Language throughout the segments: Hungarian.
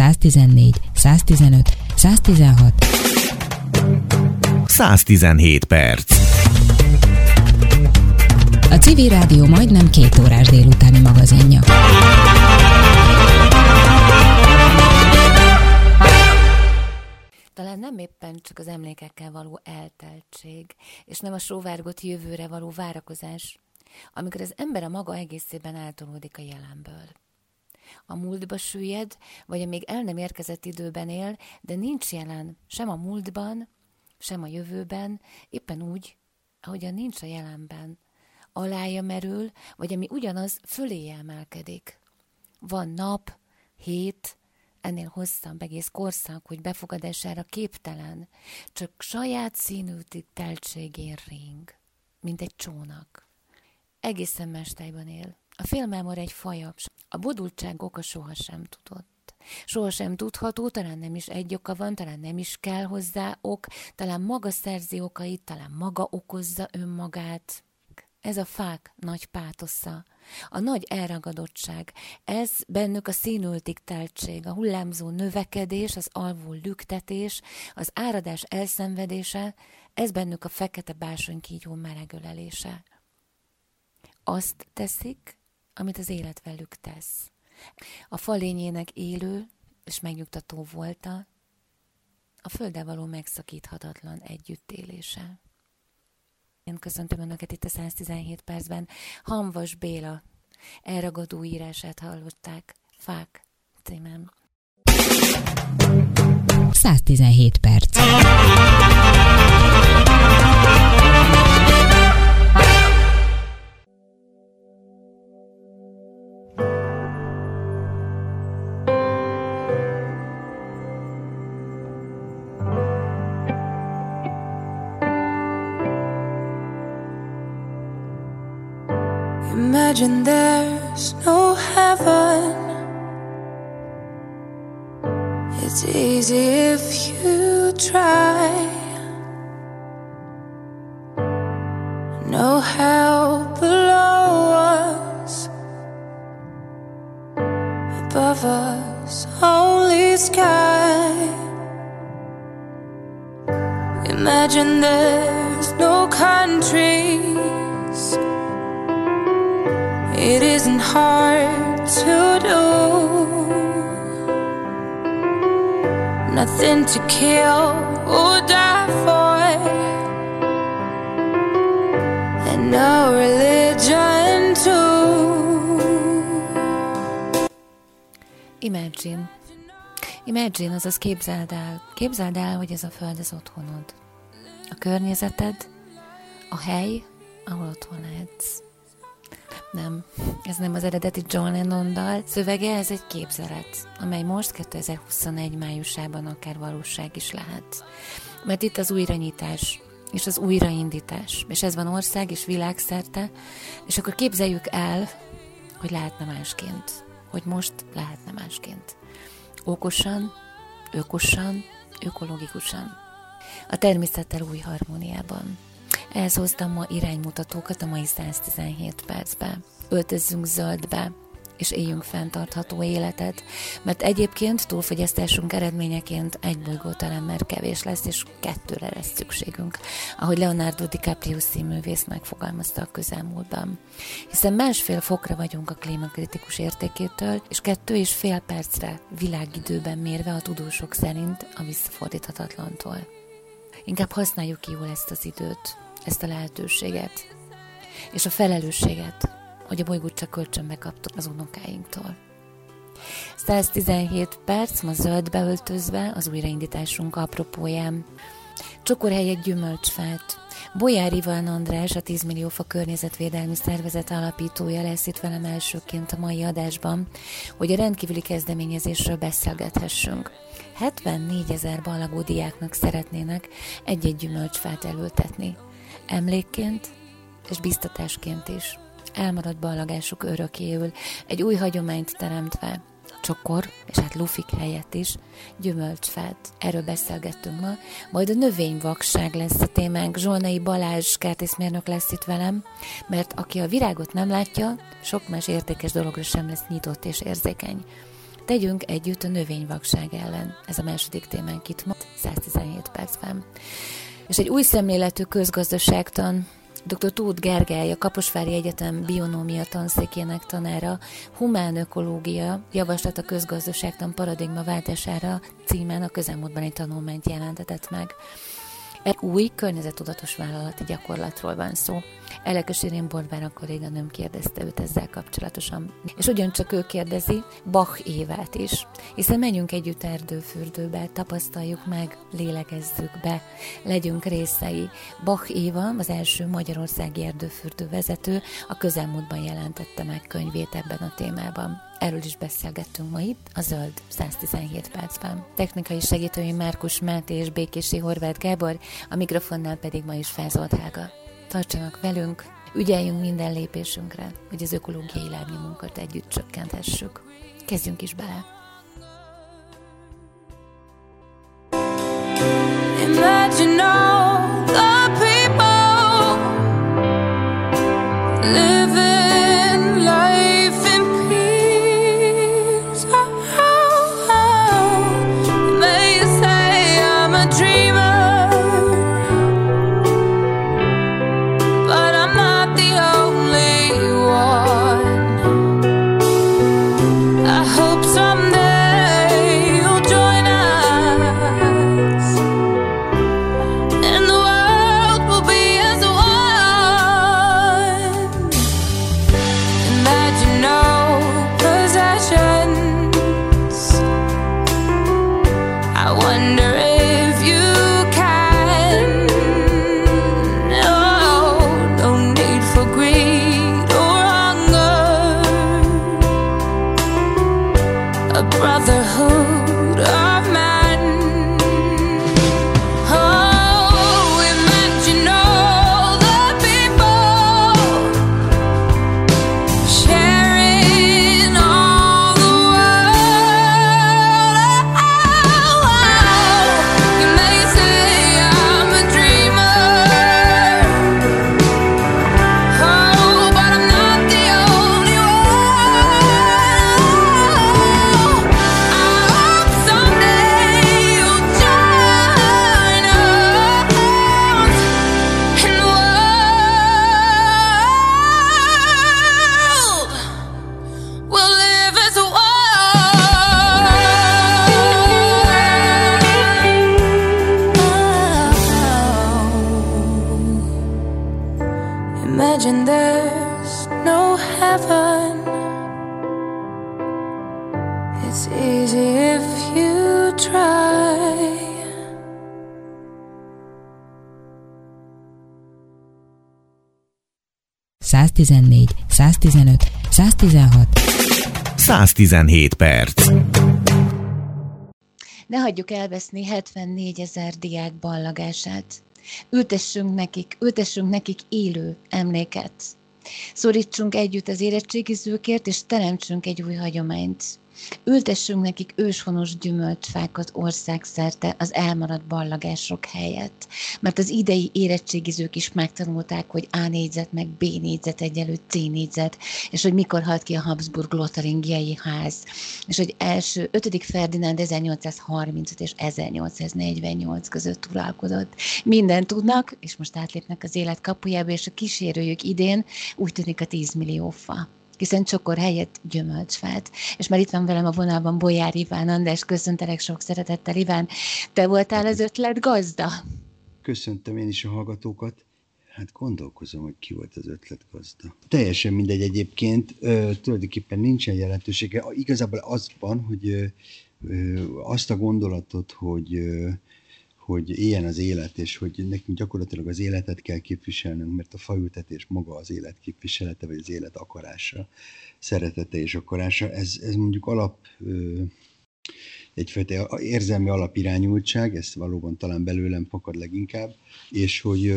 114, 115, 116. 117 perc. A Civil Rádió majdnem két órás délutáni magazinja. Talán nem éppen csak az emlékekkel való elteltség, és nem a sóvárgott jövőre való várakozás, amikor az ember a maga egészében eltolódik a jelenből. A múltba süllyed, vagy a még el nem érkezett időben él, de nincs jelen sem a múltban, sem a jövőben, éppen úgy, ahogyan nincs a jelenben. Alája merül, vagy ami ugyanaz, fölé emelkedik. Van nap, hét, ennél hosszabb egész korszak, hogy befogadására képtelen, csak saját színű teltségén ring, mint egy csónak. Egészen mestájban él. A félmámor egy fajabb. A bodultság oka sohasem tudott. Sohasem tudható, talán nem is egy oka van, talán nem is kell hozzá ok, talán maga szerzi okait, talán maga okozza önmagát. Ez a fák nagy pátosza, a nagy elragadottság, ez bennük a színültig teltség, a hullámzó növekedés, az alvó lüktetés, az áradás elszenvedése, ez bennük a fekete básonykígyó melegölelése. Azt teszik, amit az élet velük tesz. A falényének élő és megnyugtató volta, a földdel való megszakíthatatlan együttélése. Én köszöntöm Önöket itt a 117 percben. Hamvas Béla elragadó írását hallották. Fák címem. 117 perc. There's no heaven. It's easy if you try. Imagine. Imagine, azaz képzeld el. Képzeld el, hogy ez a föld az otthonod. A környezeted, a hely, ahol otthon lehetsz. Nem, ez nem az eredeti John Lennon dal szövege, ez egy képzelet, amely most 2021 májusában akár valóság is lehet. Mert itt az újranyitás, és az újraindítás, és ez van ország és világszerte, és akkor képzeljük el, hogy lehetne másként, hogy most lehetne másként. Okosan, ökosan, ökológikusan. A természettel új harmóniában. Ehhez hoztam ma iránymutatókat a mai 117 percbe. Öltözzünk zöldbe, és éljünk fenntartható életet, mert egyébként túlfogyasztásunk eredményeként egy bolygóteremmel kevés lesz, és kettőre lesz szükségünk, ahogy Leonardo DiCaprio színművész megfogalmazta a közelmúltban. Hiszen másfél fokra vagyunk a klímakritikus értékétől, és kettő és fél percre világidőben mérve a tudósok szerint a visszafordíthatatlantól. Inkább használjuk ki jól ezt az időt, ezt a lehetőséget, és a felelősséget, hogy a bolygót csak kölcsönbe kaptuk az unokáinktól. 117 perc, ma zöld beöltözve az újraindításunk apropóján. Csokorhelyek gyümölcsfát. Bolyár Ivan András, a 10 millió fa környezetvédelmi szervezet alapítója lesz itt velem elsőként a mai adásban, hogy a rendkívüli kezdeményezésről beszélgethessünk. 74 ezer ballagó diáknak szeretnének egy-egy gyümölcsfát elültetni. Emlékként és biztatásként is. Elmaradt ballagásuk örökéül, egy új hagyományt teremtve, csokor, és hát lufik helyett is, gyümölcsfát. Erről beszélgettünk ma, majd a növényvakság lesz a témánk. Zsolnai Balázs kertészmérnök lesz itt velem, mert aki a virágot nem látja, sok más értékes dologra sem lesz nyitott és érzékeny. Tegyünk együtt a növényvakság ellen. Ez a második témánk itt ma, 117 percben. És egy új szemléletű közgazdaságtan Dr. Tóth Gergely, a Kaposvári Egyetem bionómia tanszékének tanára, humán ökológia, javaslat a közgazdaságtan paradigma váltására címen a közelmúltban egy tanulmányt jelentetett meg. Egy új környezetudatos vállalati gyakorlatról van szó. Elekes Irén Borbán a kolléganőm kérdezte őt ezzel kapcsolatosan. És ugyancsak ő kérdezi Bach Évát is, hiszen menjünk együtt erdőfürdőbe, tapasztaljuk meg, lélegezzük be, legyünk részei. Bach Éva, az első magyarországi erdőfürdő vezető, a közelmúltban jelentette meg könyvét ebben a témában. Erről is beszélgettünk ma itt, a Zöld 117 percben. Technikai segítői Márkus Máté és Békési Horváth Gábor, a mikrofonnál pedig ma is Fázolt Hága. Tartsanak velünk, ügyeljünk minden lépésünkre, hogy az ökológiai lábnyomunkat együtt csökkenthessük. Kezdjünk is bele! Imagine all 114, 115, 116, 117 perc. Ne hagyjuk elveszni 74 ezer diák ballagását. Ültessünk nekik, ültessünk nekik élő emléket. Szorítsunk együtt az érettségizőkért, és teremtsünk egy új hagyományt. Ültessünk nekik őshonos gyümölcsfákat országszerte az elmaradt ballagások helyett. Mert az idei érettségizők is megtanulták, hogy A négyzet meg B négyzet egyelőtt C négyzet, és hogy mikor halt ki a Habsburg lotaringiai ház, és hogy első 5. Ferdinánd 1835 és 1848 között uralkodott. Mindent tudnak, és most átlépnek az élet kapujába, és a kísérőjük idén úgy tűnik a 10 millió fa hiszen csokor helyett gyümölcsfát. És már itt van velem a vonalban Bolyár Iván András, köszöntelek sok szeretettel. Iván, te voltál az ötlet gazda? Köszöntöm én is a hallgatókat. Hát gondolkozom, hogy ki volt az ötletgazda. Teljesen mindegy egyébként, ö, tulajdonképpen nincsen jelentősége. Igazából az van, hogy ö, azt a gondolatot, hogy ö, hogy éljen az élet, és hogy nekünk gyakorlatilag az életet kell képviselnünk, mert a faültetés maga az élet képviselete, vagy az élet akarása, szeretete és akarása. Ez, ez mondjuk alap, egyfajta érzelmi alapirányultság, ez valóban talán belőlem fakad leginkább, és hogy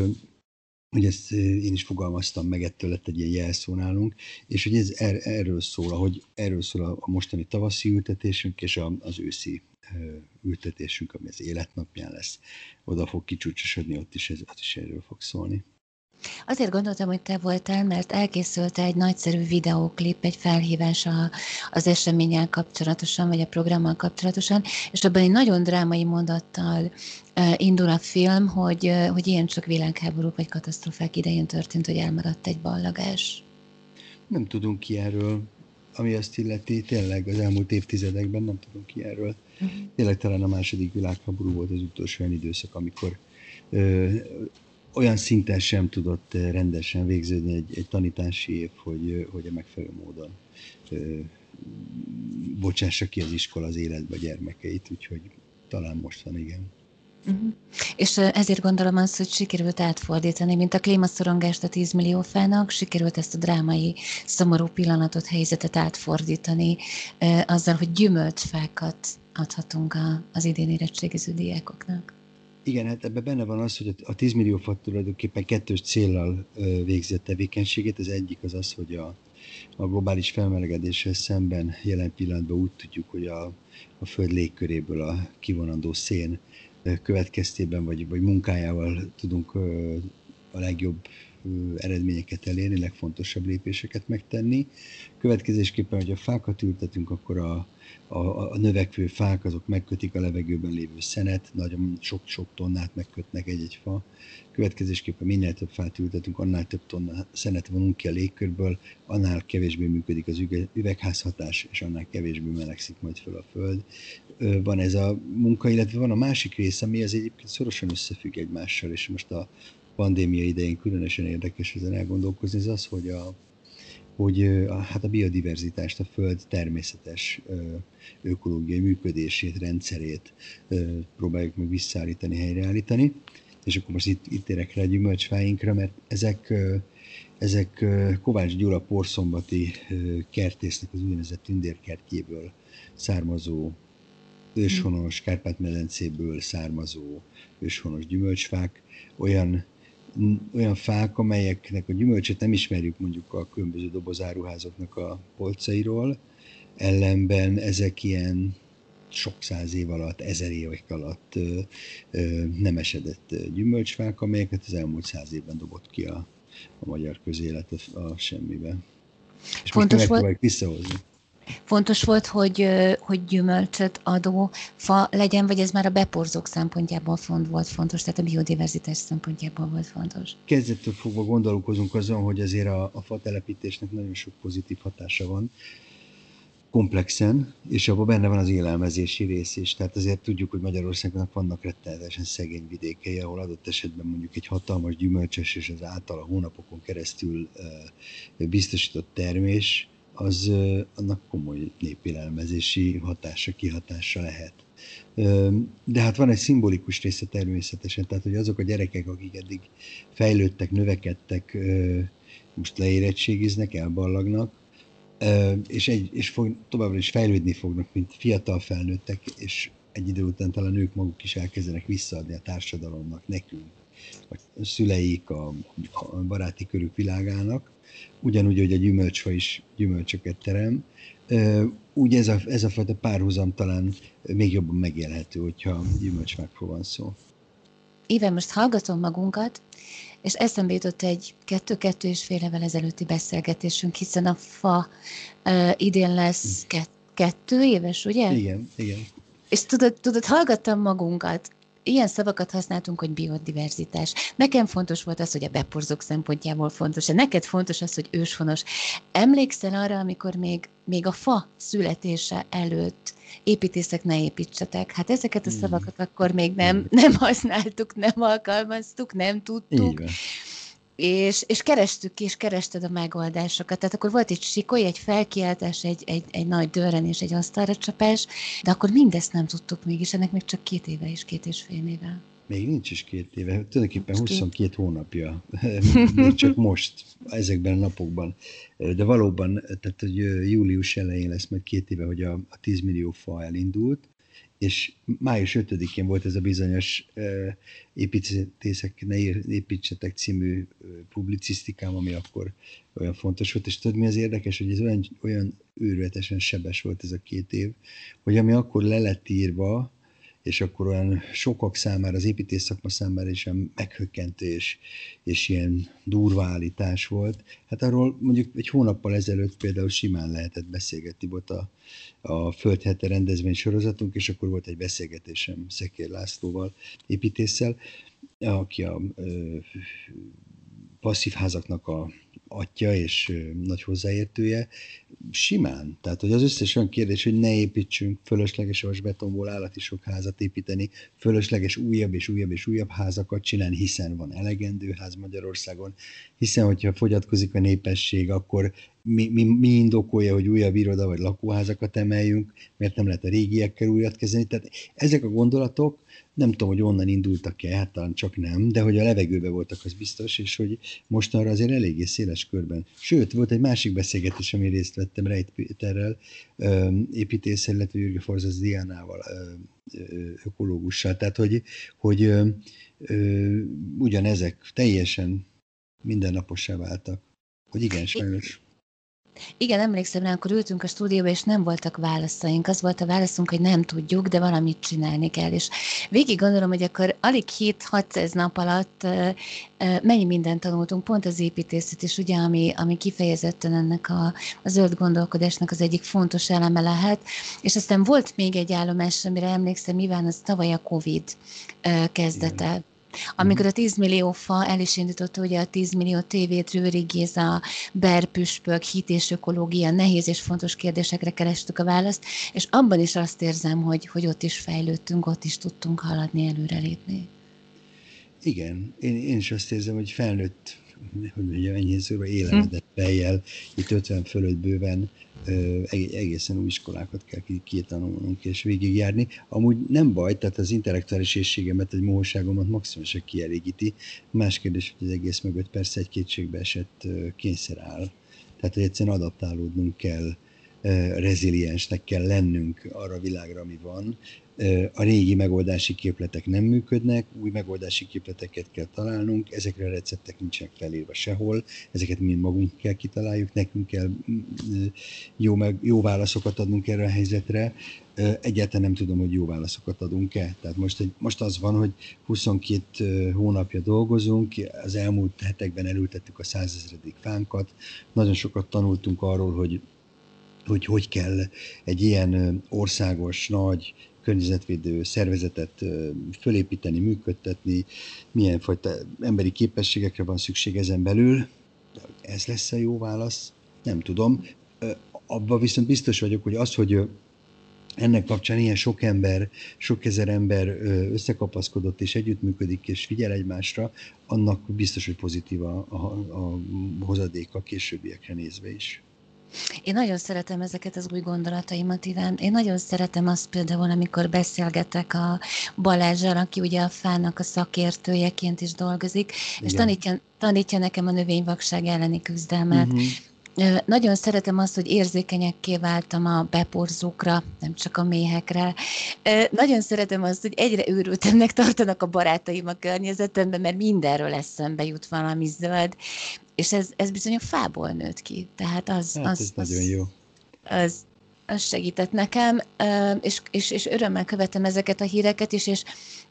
hogy ezt én is fogalmaztam meg, ettől lett egy ilyen jelszó nálunk, és hogy ez er, erről szól, ahogy erről szól a, a mostani tavaszi ültetésünk, és a, az őszi ültetésünk, ami az életnapján lesz, oda fog kicsúcsosodni, ott is, ez, ott is erről fog szólni. Azért gondoltam, hogy te voltál, mert elkészült egy nagyszerű videóklip, egy felhívás a, az eseményen kapcsolatosan, vagy a programmal kapcsolatosan, és abban egy nagyon drámai mondattal indul a film, hogy, hogy ilyen csak világháború vagy katasztrofák idején történt, hogy elmaradt egy ballagás. Nem tudunk ki erről, ami azt illeti, tényleg az elmúlt évtizedekben nem tudunk ki erről. Tényleg talán a második világháború volt az utolsó olyan időszak, amikor ö, olyan szinten sem tudott rendesen végződni egy, egy tanítási év, hogy, hogy a megfelelő módon ö, bocsássa ki az iskola az életbe a gyermekeit, úgyhogy talán most van, igen. Uh-huh. És ezért gondolom azt, hogy sikerült átfordítani, mint a klímaszorongást a 10 millió fának, sikerült ezt a drámai, szomorú pillanatot, helyzetet átfordítani azzal, hogy gyümölcsfákat adhatunk a, az idén érettségiző diákoknak. Igen, hát ebben benne van az, hogy a 10 millió fa tulajdonképpen kettős céllal végzi a tevékenységét. Az egyik az az, hogy a, a globális felmelegedéssel szemben jelen pillanatban úgy tudjuk, hogy a, a Föld légköréből a kivonandó szén következtében, vagy, vagy munkájával tudunk a legjobb eredményeket elérni, legfontosabb lépéseket megtenni. Következésképpen, hogy a fákat ültetünk, akkor a, a, a növekvő fák azok megkötik a levegőben lévő szenet, nagyon sok-sok tonnát megkötnek egy-egy fa. Következésképpen minél több fát ültetünk, annál több tonna szenet vonunk ki a légkörből, annál kevésbé működik az üvegházhatás, és annál kevésbé melegszik majd föl a föld. Van ez a munka, illetve van a másik része, ami az egyébként szorosan összefügg egymással, és most a pandémia idején különösen érdekes ezen elgondolkozni, ez az, hogy a, hogy hát a biodiverzitást, a Föld természetes ökológiai működését, rendszerét próbáljuk meg visszaállítani, helyreállítani. És akkor most itt, itt érek rá a gyümölcsfáinkra, mert ezek, ezek Kovács Gyula porszombati kertésznek az úgynevezett tündérkertjéből származó őshonos, Kárpát-medencéből származó őshonos gyümölcsfák, olyan olyan fák, amelyeknek a gyümölcsét nem ismerjük mondjuk a különböző dobozáruházoknak a polcairól, ellenben ezek ilyen sok száz év alatt, ezer évek alatt ö, ö, nem esedett gyümölcsfák, amelyeket az elmúlt száz évben dobott ki a, a magyar közélet a, a semmibe. És Fontos most volt... visszahozni. Fontos volt, hogy, hogy gyümölcsöt adó fa legyen, vagy ez már a beporzók szempontjából font volt fontos, tehát a biodiverzitás szempontjából volt fontos? Kezdettől fogva gondolkozunk azon, hogy azért a, a fa telepítésnek nagyon sok pozitív hatása van, komplexen, és abban benne van az élelmezési rész is. Tehát azért tudjuk, hogy Magyarországnak vannak rettenetesen szegény vidékei, ahol adott esetben mondjuk egy hatalmas gyümölcsös és az általa hónapokon keresztül biztosított termés az annak komoly népélelmezési hatása, kihatása lehet. De hát van egy szimbolikus része természetesen, tehát hogy azok a gyerekek, akik eddig fejlődtek, növekedtek, most leérettségiznek, elballagnak, és, egy, és fog, továbbra is fejlődni fognak, mint fiatal felnőttek, és egy idő után talán ők maguk is elkezdenek visszaadni a társadalomnak, nekünk, a szüleik, a, a baráti körük világának, ugyanúgy, hogy a gyümölcsfa is gyümölcsöket terem. Úgy ez a, ez a fajta párhuzam talán még jobban megélhető, hogyha gyümölcsfákról van szó. Éve, most hallgatom magunkat, és eszembe jutott egy kettő-kettő és fél évvel ezelőtti beszélgetésünk, hiszen a fa uh, idén lesz hm. kettő éves, ugye? Igen, igen. És tudod, tudod, hallgattam magunkat, ilyen szavakat használtunk, hogy biodiverzitás. Nekem fontos volt az, hogy a beporzók szempontjából fontos, de neked fontos az, hogy őshonos. Emlékszel arra, amikor még, még a fa születése előtt építészek ne építsetek. Hát ezeket a hmm. szavakat akkor még nem, hmm. nem használtuk, nem alkalmaztuk, nem tudtuk. Igen és, és kerestük és kerested a megoldásokat. Tehát akkor volt egy sikoly, egy felkiáltás, egy, egy, egy nagy dörrenés, egy asztalra csapás, de akkor mindezt nem tudtuk mégis, ennek még csak két éve és két és fél éve. Még nincs is két éve, tulajdonképpen 22 hónapja, még csak most, ezekben a napokban. De valóban, tehát hogy július elején lesz majd két éve, hogy a, a 10 millió fa elindult, és május 5-én volt ez a bizonyos uh, építészek ne építsetek című uh, publicisztikám, ami akkor olyan fontos volt, és tudod mi az érdekes, hogy ez olyan, olyan őrületesen sebes volt ez a két év, hogy ami akkor le lett írva, és akkor olyan sokak számára, az építész szakma számára is olyan meghökkentő és, ilyen durva volt. Hát arról mondjuk egy hónappal ezelőtt például simán lehetett beszélgetni, volt a, a Földhete rendezvény sorozatunk, és akkor volt egy beszélgetésem Szekér Lászlóval, építéssel, aki a ö, passzív házaknak a atya és nagy hozzáértője, simán. Tehát, hogy az összes olyan kérdés, hogy ne építsünk fölösleges betonból állati sok házat építeni, fölösleges újabb és újabb és újabb házakat csinálni, hiszen van elegendő ház Magyarországon, hiszen hogyha fogyatkozik a népesség, akkor mi, mi, mi indokolja, hogy újabb iroda vagy lakóházakat emeljünk, mert nem lehet a régiekkel újat kezdeni. Tehát ezek a gondolatok, nem tudom, hogy onnan indultak-e, hát talán csak nem, de hogy a levegőbe voltak, az biztos, és hogy mostanra azért eléggé széles körben. Sőt, volt egy másik beszélgetés, ami részt vettem Rejt Péterrel, építéssel, illetve Jürge Forzász Diánával, ökológussal. Tehát, hogy, hogy ö, ö, ugyanezek teljesen mindennapossá váltak. Hogy igen, sajnos. Igen, emlékszem rá, akkor ültünk a stúdióba, és nem voltak válaszaink. Az volt a válaszunk, hogy nem tudjuk, de valamit csinálni kell. És végig gondolom, hogy akkor alig 7-600 nap alatt mennyi mindent tanultunk, pont az építészet is, ugye, ami, ami kifejezetten ennek a, a zöld gondolkodásnak az egyik fontos eleme lehet. És aztán volt még egy állomás, amire emlékszem, Iván, az tavaly a Covid kezdete. Igen amikor a 10 millió fa el is indította ugye a 10 millió tévét, Rőri Géza, Berpüspök, hit és ökológia, nehéz és fontos kérdésekre kerestük a választ, és abban is azt érzem, hogy, hogy ott is fejlődtünk, ott is tudtunk haladni, előrelépni. Igen, én, én is azt érzem, hogy felnőtt, hogy mondjam, ennyi szóra élemedett fejjel, itt 50 fölött bőven egészen új iskolákat kell kitanulnunk és végigjárni. Amúgy nem baj, tehát az intellektuális észségemet, egy mohóságomat maximálisan kielégíti. Más kérdés, hogy az egész mögött persze egy kétségbe esett kényszer áll. Tehát, hogy egyszerűen adaptálódnunk kell, reziliensnek kell lennünk arra a világra, ami van, a régi megoldási képletek nem működnek, új megoldási képleteket kell találnunk, ezekre a receptek nincsenek felírva sehol, ezeket mind magunk kell kitaláljuk, nekünk kell jó, meg, jó válaszokat adnunk erre a helyzetre, egyáltalán nem tudom, hogy jó válaszokat adunk-e. Tehát most, most az van, hogy 22 hónapja dolgozunk, az elmúlt hetekben elültettük a százezredik fánkat, nagyon sokat tanultunk arról, hogy hogy hogy kell egy ilyen országos, nagy környezetvédő szervezetet fölépíteni, működtetni, milyen fajta emberi képességekre van szükség ezen belül. Ez lesz a jó válasz? Nem tudom. Abban viszont biztos vagyok, hogy az, hogy ennek kapcsán ilyen sok ember, sok ezer ember összekapaszkodott és együttműködik és figyel egymásra, annak biztos, hogy pozitív a, a, a hozadék a későbbiekre nézve is. Én nagyon szeretem ezeket az új gondolataimat, Iván. Én nagyon szeretem azt például, amikor beszélgetek a Balázsral, aki ugye a fának a szakértőjeként is dolgozik, Igen. és tanítja, tanítja nekem a növényvakság elleni küzdelmet. Uh-huh. Nagyon szeretem azt, hogy érzékenyekké váltam a beporzókra, nem csak a méhekre. Nagyon szeretem azt, hogy egyre őrültemnek tartanak a barátaim a környezetemben, mert mindenről eszembe jut valami zöld, és ez, ez bizony a fából nőtt ki. Tehát az, hát, az, ez az, nagyon jó. Az, az segített nekem, és, és, és örömmel követem ezeket a híreket is, és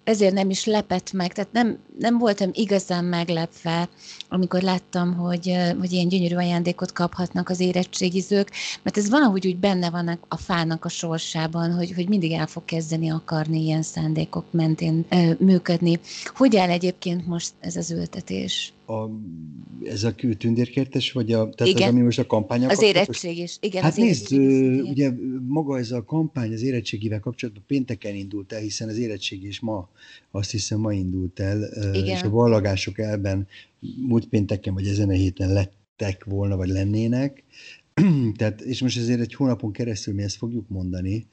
ezért nem is lepett meg, tehát nem, nem voltam igazán meglepve, amikor láttam, hogy, hogy ilyen gyönyörű ajándékot kaphatnak az érettségizők, mert ez valahogy úgy benne van a fának a sorsában, hogy, hogy mindig el fog kezdeni akarni ilyen szándékok mentén működni. Hogy áll egyébként most ez az ültetés? a, ez a tündérkertes, vagy a, tehát igen. az, ami most a kampány. Az érettség is, igen. Hát nézd, is, ugye maga ez a kampány az érettségivel kapcsolatban pénteken indult el, hiszen az érettség is ma, azt hiszem ma indult el, igen. és a ballagások elben múlt pénteken vagy ezen a héten lettek volna, vagy lennének, Tehát, és most ezért egy hónapon keresztül mi ezt fogjuk mondani,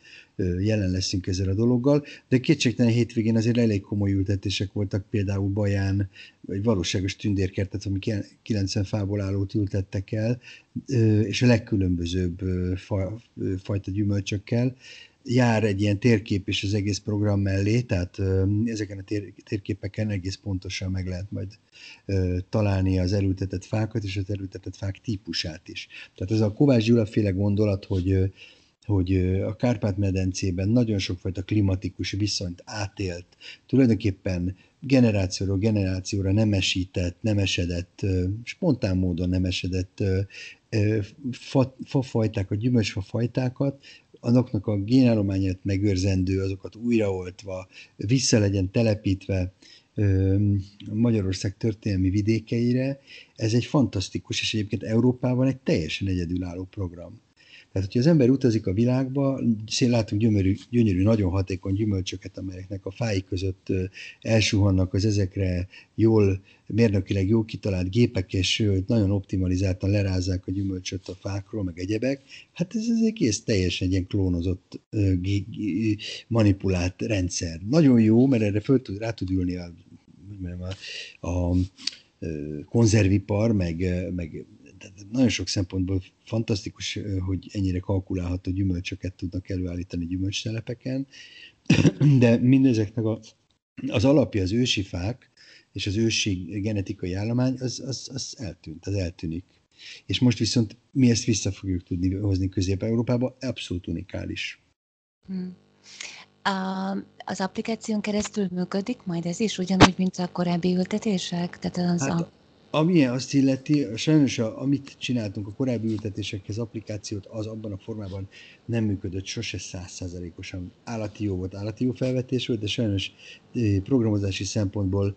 jelen leszünk ezzel a dologgal, de kétségtelen hétvégén azért elég komoly ültetések voltak, például Baján, vagy valóságos tündérkertet, ami 90 fából állót ültettek el, és a legkülönbözőbb fajta gyümölcsökkel, jár egy ilyen térkép is az egész program mellé, tehát ezeken a tér, térképeken egész pontosan meg lehet majd találni az elültetett fákat és az elültetett fák típusát is. Tehát ez a Kovács Gyula féle gondolat, hogy hogy a Kárpát-medencében nagyon sokfajta klimatikus viszonyt átélt, tulajdonképpen generációról generációra nemesített, nemesedett, spontán módon nemesedett fa, fafajtákat, gyümölcsfafajtákat, anoknak a génállományát megőrzendő, azokat újraoltva, vissza legyen telepítve Magyarország történelmi vidékeire, ez egy fantasztikus, és egyébként Európában egy teljesen egyedülálló program. Tehát, hogyha az ember utazik a világba, látunk gyönyörű, gyönyörű, nagyon hatékony gyümölcsöket, amelyeknek a fái között elsuhannak az ezekre jól, mérnökileg jó kitalált gépek, és nagyon optimalizáltan lerázzák a gyümölcsöt a fákról, meg egyebek. Hát ez az egész teljesen egy ilyen klónozott, manipulált rendszer. Nagyon jó, mert erre föl tud, rá tud ülni a, a, a konzervipar, meg, meg nagyon sok szempontból fantasztikus, hogy ennyire kalkulálható gyümölcsöket tudnak előállítani gyümölcstelepeken, de mindezeknek a, az alapja az ősi fák, és az ősi genetikai állomány, az, az, az eltűnt, az eltűnik. És most viszont mi ezt vissza fogjuk tudni hozni Közép-Európába, abszolút unikális. Hmm. A, az applikáción keresztül működik majd ez is, ugyanúgy, mint a korábbi ültetések? Tehát az hát, a... Amilyen azt illeti, sajnos a, amit csináltunk a korábbi ültetésekhez, applikációt, az abban a formában nem működött sose százszázalékosan. Állati jó volt, állati jó felvetés volt, de sajnos eh, programozási szempontból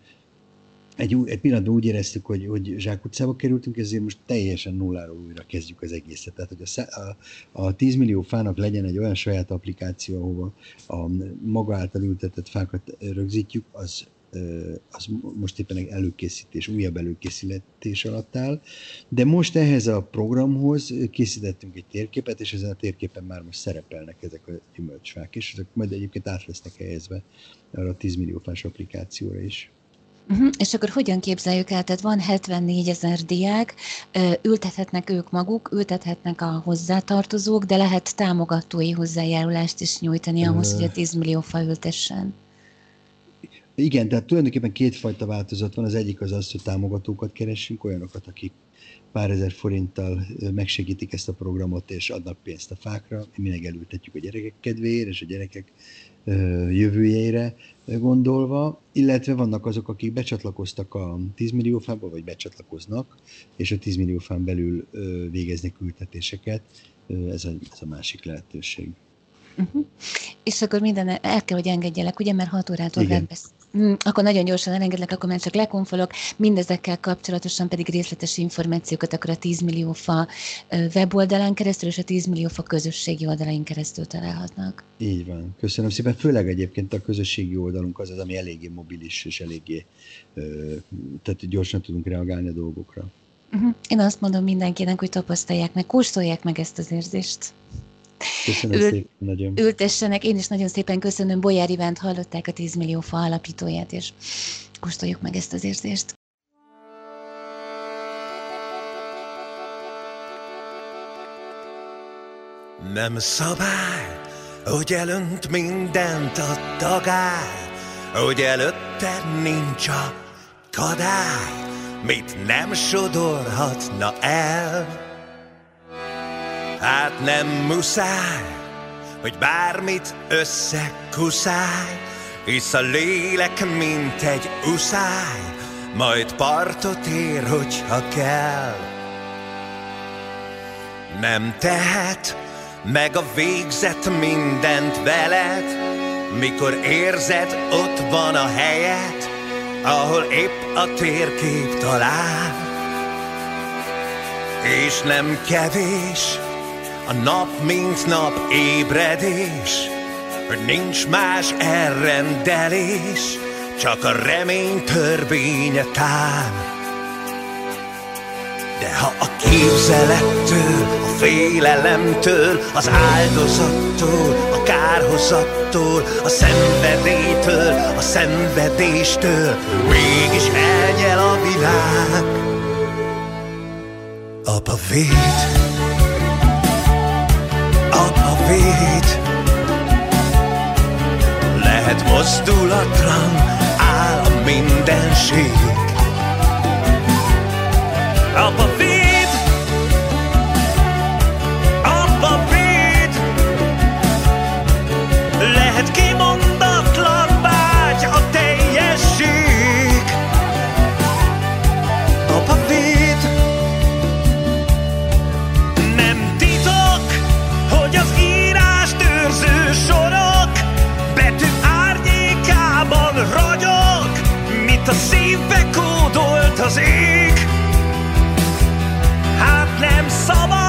egy, egy pillanatban úgy éreztük, hogy, hogy zsákutcába kerültünk, ezért most teljesen nulláról újra kezdjük az egészet. Tehát, hogy a, a, a 10 millió fának legyen egy olyan saját applikáció, ahova a maga által ültetett fákat rögzítjük, az az most éppen egy előkészítés, újabb előkészítés alatt áll, de most ehhez a programhoz készítettünk egy térképet, és ezen a térképen már most szerepelnek ezek a gyümölcsfák, és ezek majd egyébként át lesznek helyezve arra a 10 millió fás applikációra is. Uh-huh. És akkor hogyan képzeljük el? Tehát van 74 ezer diák, ültethetnek ők maguk, ültethetnek a hozzátartozók, de lehet támogatói hozzájárulást is nyújtani ahhoz, hogy a 10 millió fa ültessen. Igen, tehát tulajdonképpen kétfajta változat van. Az egyik az az, hogy támogatókat keresünk, olyanokat, akik pár ezer forinttal megsegítik ezt a programot, és adnak pénzt a fákra. Mi meg elültetjük a gyerekek kedvéért, és a gyerekek jövőjére gondolva, illetve vannak azok, akik becsatlakoztak a 10 millió fába, vagy becsatlakoznak, és a 10 millió fán belül végeznek ültetéseket. Ez a, ez a másik lehetőség. Uh-huh. És akkor minden el kell, hogy engedjelek, ugye, mert 6 órától besz... Mm, akkor nagyon gyorsan elengedlek, akkor már csak lekonfolok, mindezekkel kapcsolatosan pedig részletes információkat akkor a 10 millió fa weboldalán keresztül és a 10 millió fa közösségi oldalain keresztül találhatnak. Így van. Köszönöm szépen. Főleg egyébként a közösségi oldalunk az az, ami eléggé mobilis és eléggé, tehát gyorsan tudunk reagálni a dolgokra. Uh-huh. Én azt mondom mindenkinek, hogy tapasztalják meg, kóstolják meg ezt az érzést. Köszönöm Ül, szépen nagyon. Ültessenek, én is nagyon szépen köszönöm. Bolyár Ivánt hallották a 10 millió fa alapítóját, és kóstoljuk meg ezt az érzést. Nem szabály, hogy elönt mindent a tagár, hogy előtte nincs a kadály, mit nem sodorhatna el. Hát nem muszáj, hogy bármit összekuszáj, hisz a lélek, mint egy uszály, majd partot ér, hogyha kell. Nem tehet meg a végzet mindent veled, mikor érzed, ott van a helyed, ahol épp a térkép talál. És nem kevés, a nap, mint nap ébredés, nincs más elrendelés, csak a remény törvénye tán. De ha a képzelettől, a félelemtől, az áldozattól, a kárhozattól, a szenvedétől, a szenvedéstől mégis elnyel a világ, apa véd, véd Lehet mozdulatlan áll a mindenség. Apa az ég. Hát nem szabad,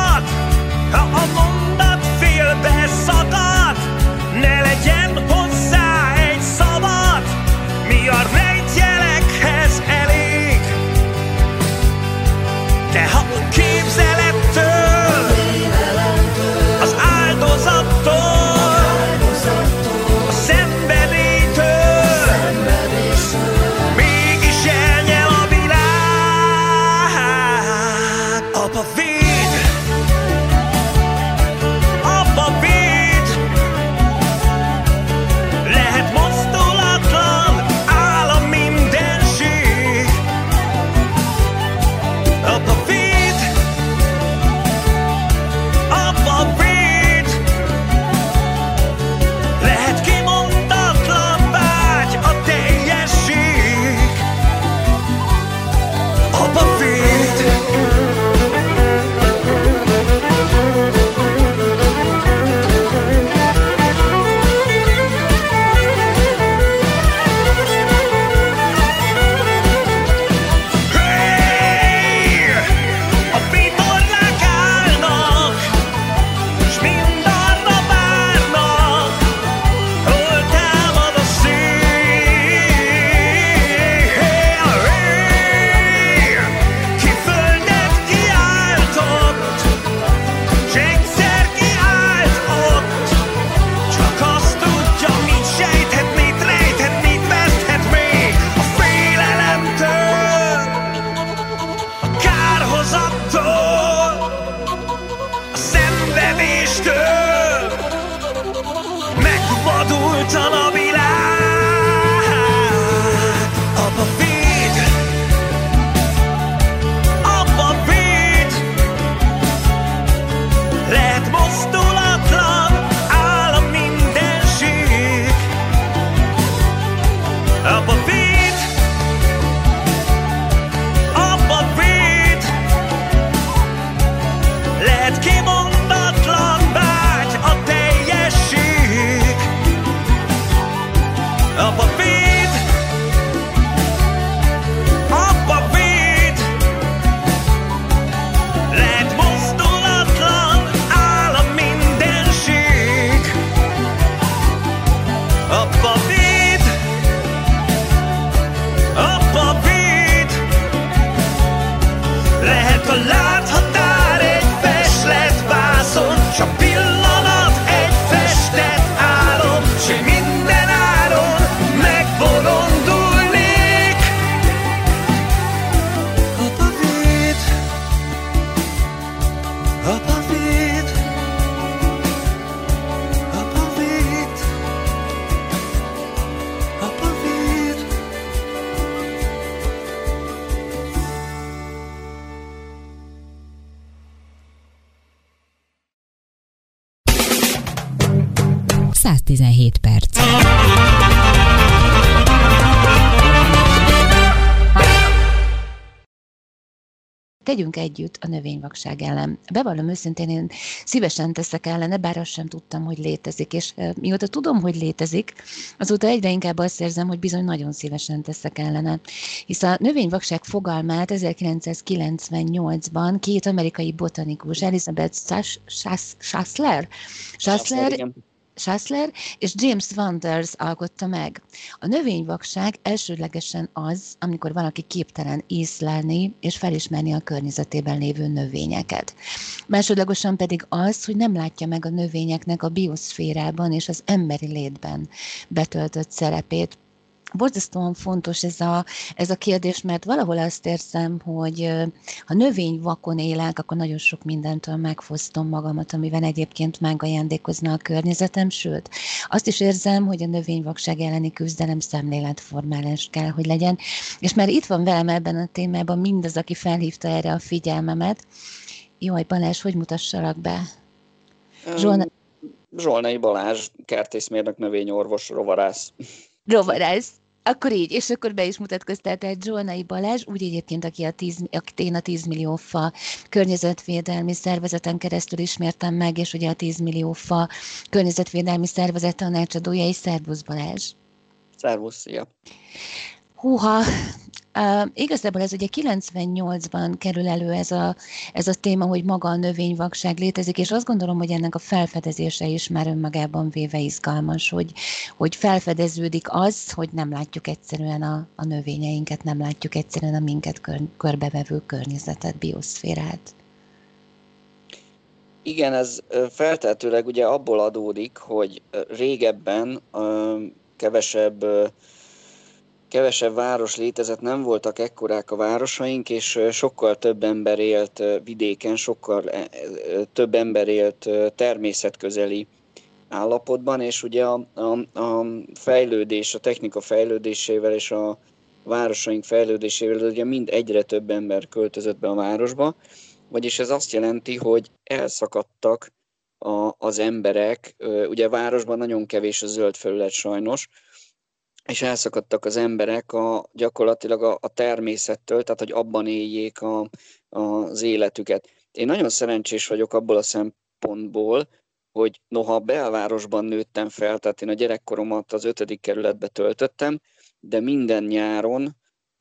Tegyünk együtt a növényvakság ellen. Bevallom őszintén, én szívesen teszek ellene, bár azt sem tudtam, hogy létezik, és mióta tudom, hogy létezik, azóta egyre inkább azt érzem, hogy bizony nagyon szívesen teszek ellene. Hisz a növényvakság fogalmát 1998-ban két amerikai botanikus, Elizabeth Sass- Sass- Schassler, Schassler és James Wanders alkotta meg. A növényvakság elsődlegesen az, amikor valaki képtelen észlelni és felismerni a környezetében lévő növényeket. Másodlagosan pedig az, hogy nem látja meg a növényeknek a bioszférában és az emberi létben betöltött szerepét. Borzasztóan fontos ez a, ez a kérdés, mert valahol azt érzem, hogy ha növény vakon élek, akkor nagyon sok mindentől megfosztom magamat, amivel egyébként megajándékozna a környezetem, sőt, azt is érzem, hogy a növényvakság elleni küzdelem szemléletformálás kell, hogy legyen. És már itt van velem ebben a témában mindaz, aki felhívta erre a figyelmemet. Jaj, Balázs, hogy mutassalak be? Zsolna- Zsolnai Balázs, kertészmérnök, növényorvos, rovarász. Rovarász. Akkor így, és akkor be is mutatkoztál, tehát Zsolnai Balázs, úgy egyébként, aki a 10, akit én a 10 millió fa környezetvédelmi szervezeten keresztül ismertem meg, és ugye a 10 millió fa környezetvédelmi szervezet tanácsadója, és szervusz Balázs. Szervusz, szia. Húha, Uh, igazából ez ugye 98-ban kerül elő ez a, ez a téma, hogy maga a növényvakság létezik, és azt gondolom, hogy ennek a felfedezése is már önmagában véve izgalmas, hogy, hogy felfedeződik az, hogy nem látjuk egyszerűen a, a növényeinket, nem látjuk egyszerűen a minket kör, körbevevő környezetet, bioszférát. Igen, ez feltehetőleg ugye abból adódik, hogy régebben kevesebb kevesebb város létezett, nem voltak ekkorák a városaink, és sokkal több ember élt vidéken, sokkal több ember élt természetközeli állapotban, és ugye a, a, a fejlődés, a technika fejlődésével és a városaink fejlődésével ugye mind egyre több ember költözött be a városba, vagyis ez azt jelenti, hogy elszakadtak a, az emberek, ugye a városban nagyon kevés a zöld felület sajnos, és elszakadtak az emberek a, gyakorlatilag a, a természettől, tehát hogy abban éljék a, az életüket. Én nagyon szerencsés vagyok abból a szempontból, hogy noha belvárosban nőttem fel, tehát én a gyerekkoromat az ötödik kerületbe töltöttem, de minden nyáron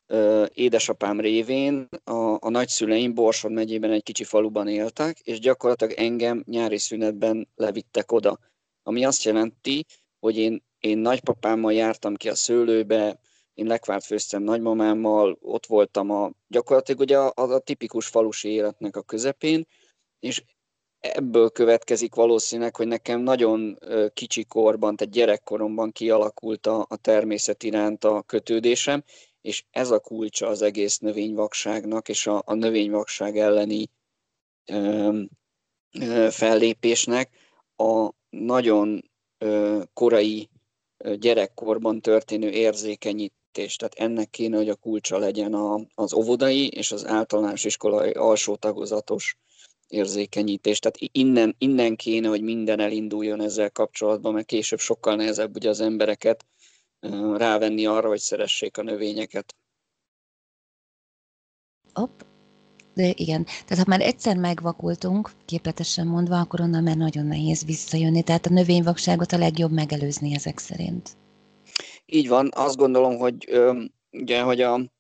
ö, édesapám révén a, a nagyszüleim Borsod megyében egy kicsi faluban éltek, és gyakorlatilag engem nyári szünetben levittek oda. Ami azt jelenti, hogy én én nagypapámmal jártam ki a szőlőbe, én lekvárt főztem nagymamámmal, ott voltam a, gyakorlatilag ugye a, a, a tipikus falusi életnek a közepén, és ebből következik valószínűleg, hogy nekem nagyon kicsi korban, tehát gyerekkoromban kialakult a, a természet iránt a kötődésem, és ez a kulcsa az egész növényvakságnak, és a, a növényvakság elleni ö, ö, fellépésnek a nagyon ö, korai gyerekkorban történő érzékenyítés. Tehát ennek kéne, hogy a kulcsa legyen az óvodai és az általános iskolai alsó tagozatos érzékenyítés. Tehát innen, innen kéne, hogy minden elinduljon ezzel kapcsolatban, mert később sokkal nehezebb ugye az embereket rávenni arra, hogy szeressék a növényeket. Hopp, de igen, tehát ha már egyszer megvakultunk, képletesen mondva, akkor onnan már nagyon nehéz visszajönni. Tehát a növényvakságot a legjobb megelőzni ezek szerint. Így van, azt gondolom, hogy ugye, hogy a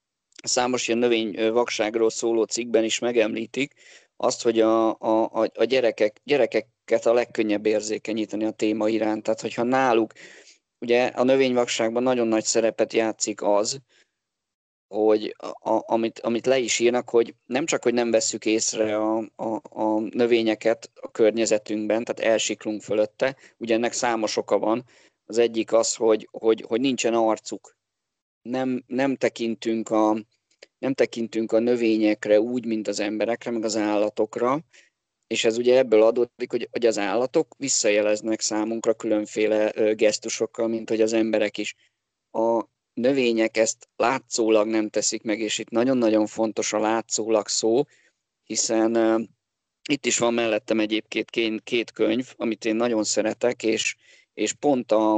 számos ilyen növényvakságról szóló cikkben is megemlítik, azt, hogy a, a, a gyerekek, gyerekeket a legkönnyebb érzékenyíteni a téma iránt. Tehát, hogyha náluk, ugye a növényvakságban nagyon nagy szerepet játszik az, hogy a, amit, amit le is írnak, hogy nem csak, hogy nem vesszük észre a, a, a növényeket a környezetünkben, tehát elsiklunk fölötte, ugye ennek számos oka van. Az egyik az, hogy, hogy, hogy nincsen arcuk. Nem, nem, tekintünk a, nem tekintünk a növényekre úgy, mint az emberekre, meg az állatokra, és ez ugye ebből adódik, hogy, hogy az állatok visszajeleznek számunkra különféle gesztusokkal, mint hogy az emberek is. A, növények ezt látszólag nem teszik meg, és itt nagyon-nagyon fontos a látszólag szó, hiszen uh, itt is van mellettem egyébként két, két könyv, amit én nagyon szeretek, és, és pont a,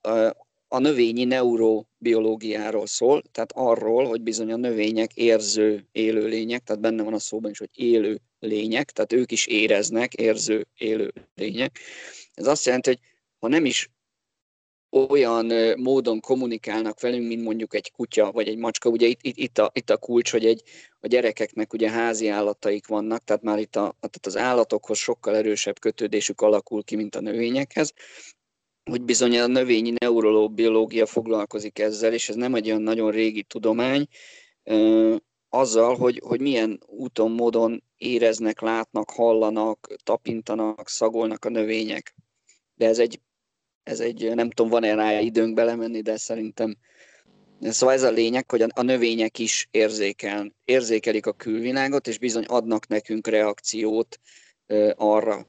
a, a növényi neurobiológiáról szól, tehát arról, hogy bizony a növények érző élő lények, tehát benne van a szóban is, hogy élő lények, tehát ők is éreznek, érző élő lények. Ez azt jelenti, hogy ha nem is olyan módon kommunikálnak velünk, mint mondjuk egy kutya vagy egy macska. Ugye itt, itt, itt, a, itt a kulcs, hogy egy, a gyerekeknek ugye házi állataik vannak, tehát már itt a, tehát az állatokhoz sokkal erősebb kötődésük alakul ki, mint a növényekhez hogy bizony a növényi neurológiológia foglalkozik ezzel, és ez nem egy olyan nagyon régi tudomány, azzal, hogy, hogy milyen úton, módon éreznek, látnak, hallanak, tapintanak, szagolnak a növények. De ez egy ez egy, nem tudom, van-e rá időnk belemenni, de szerintem Szóval ez a lényeg, hogy a növények is érzékel, érzékelik a külvilágot, és bizony adnak nekünk reakciót arra.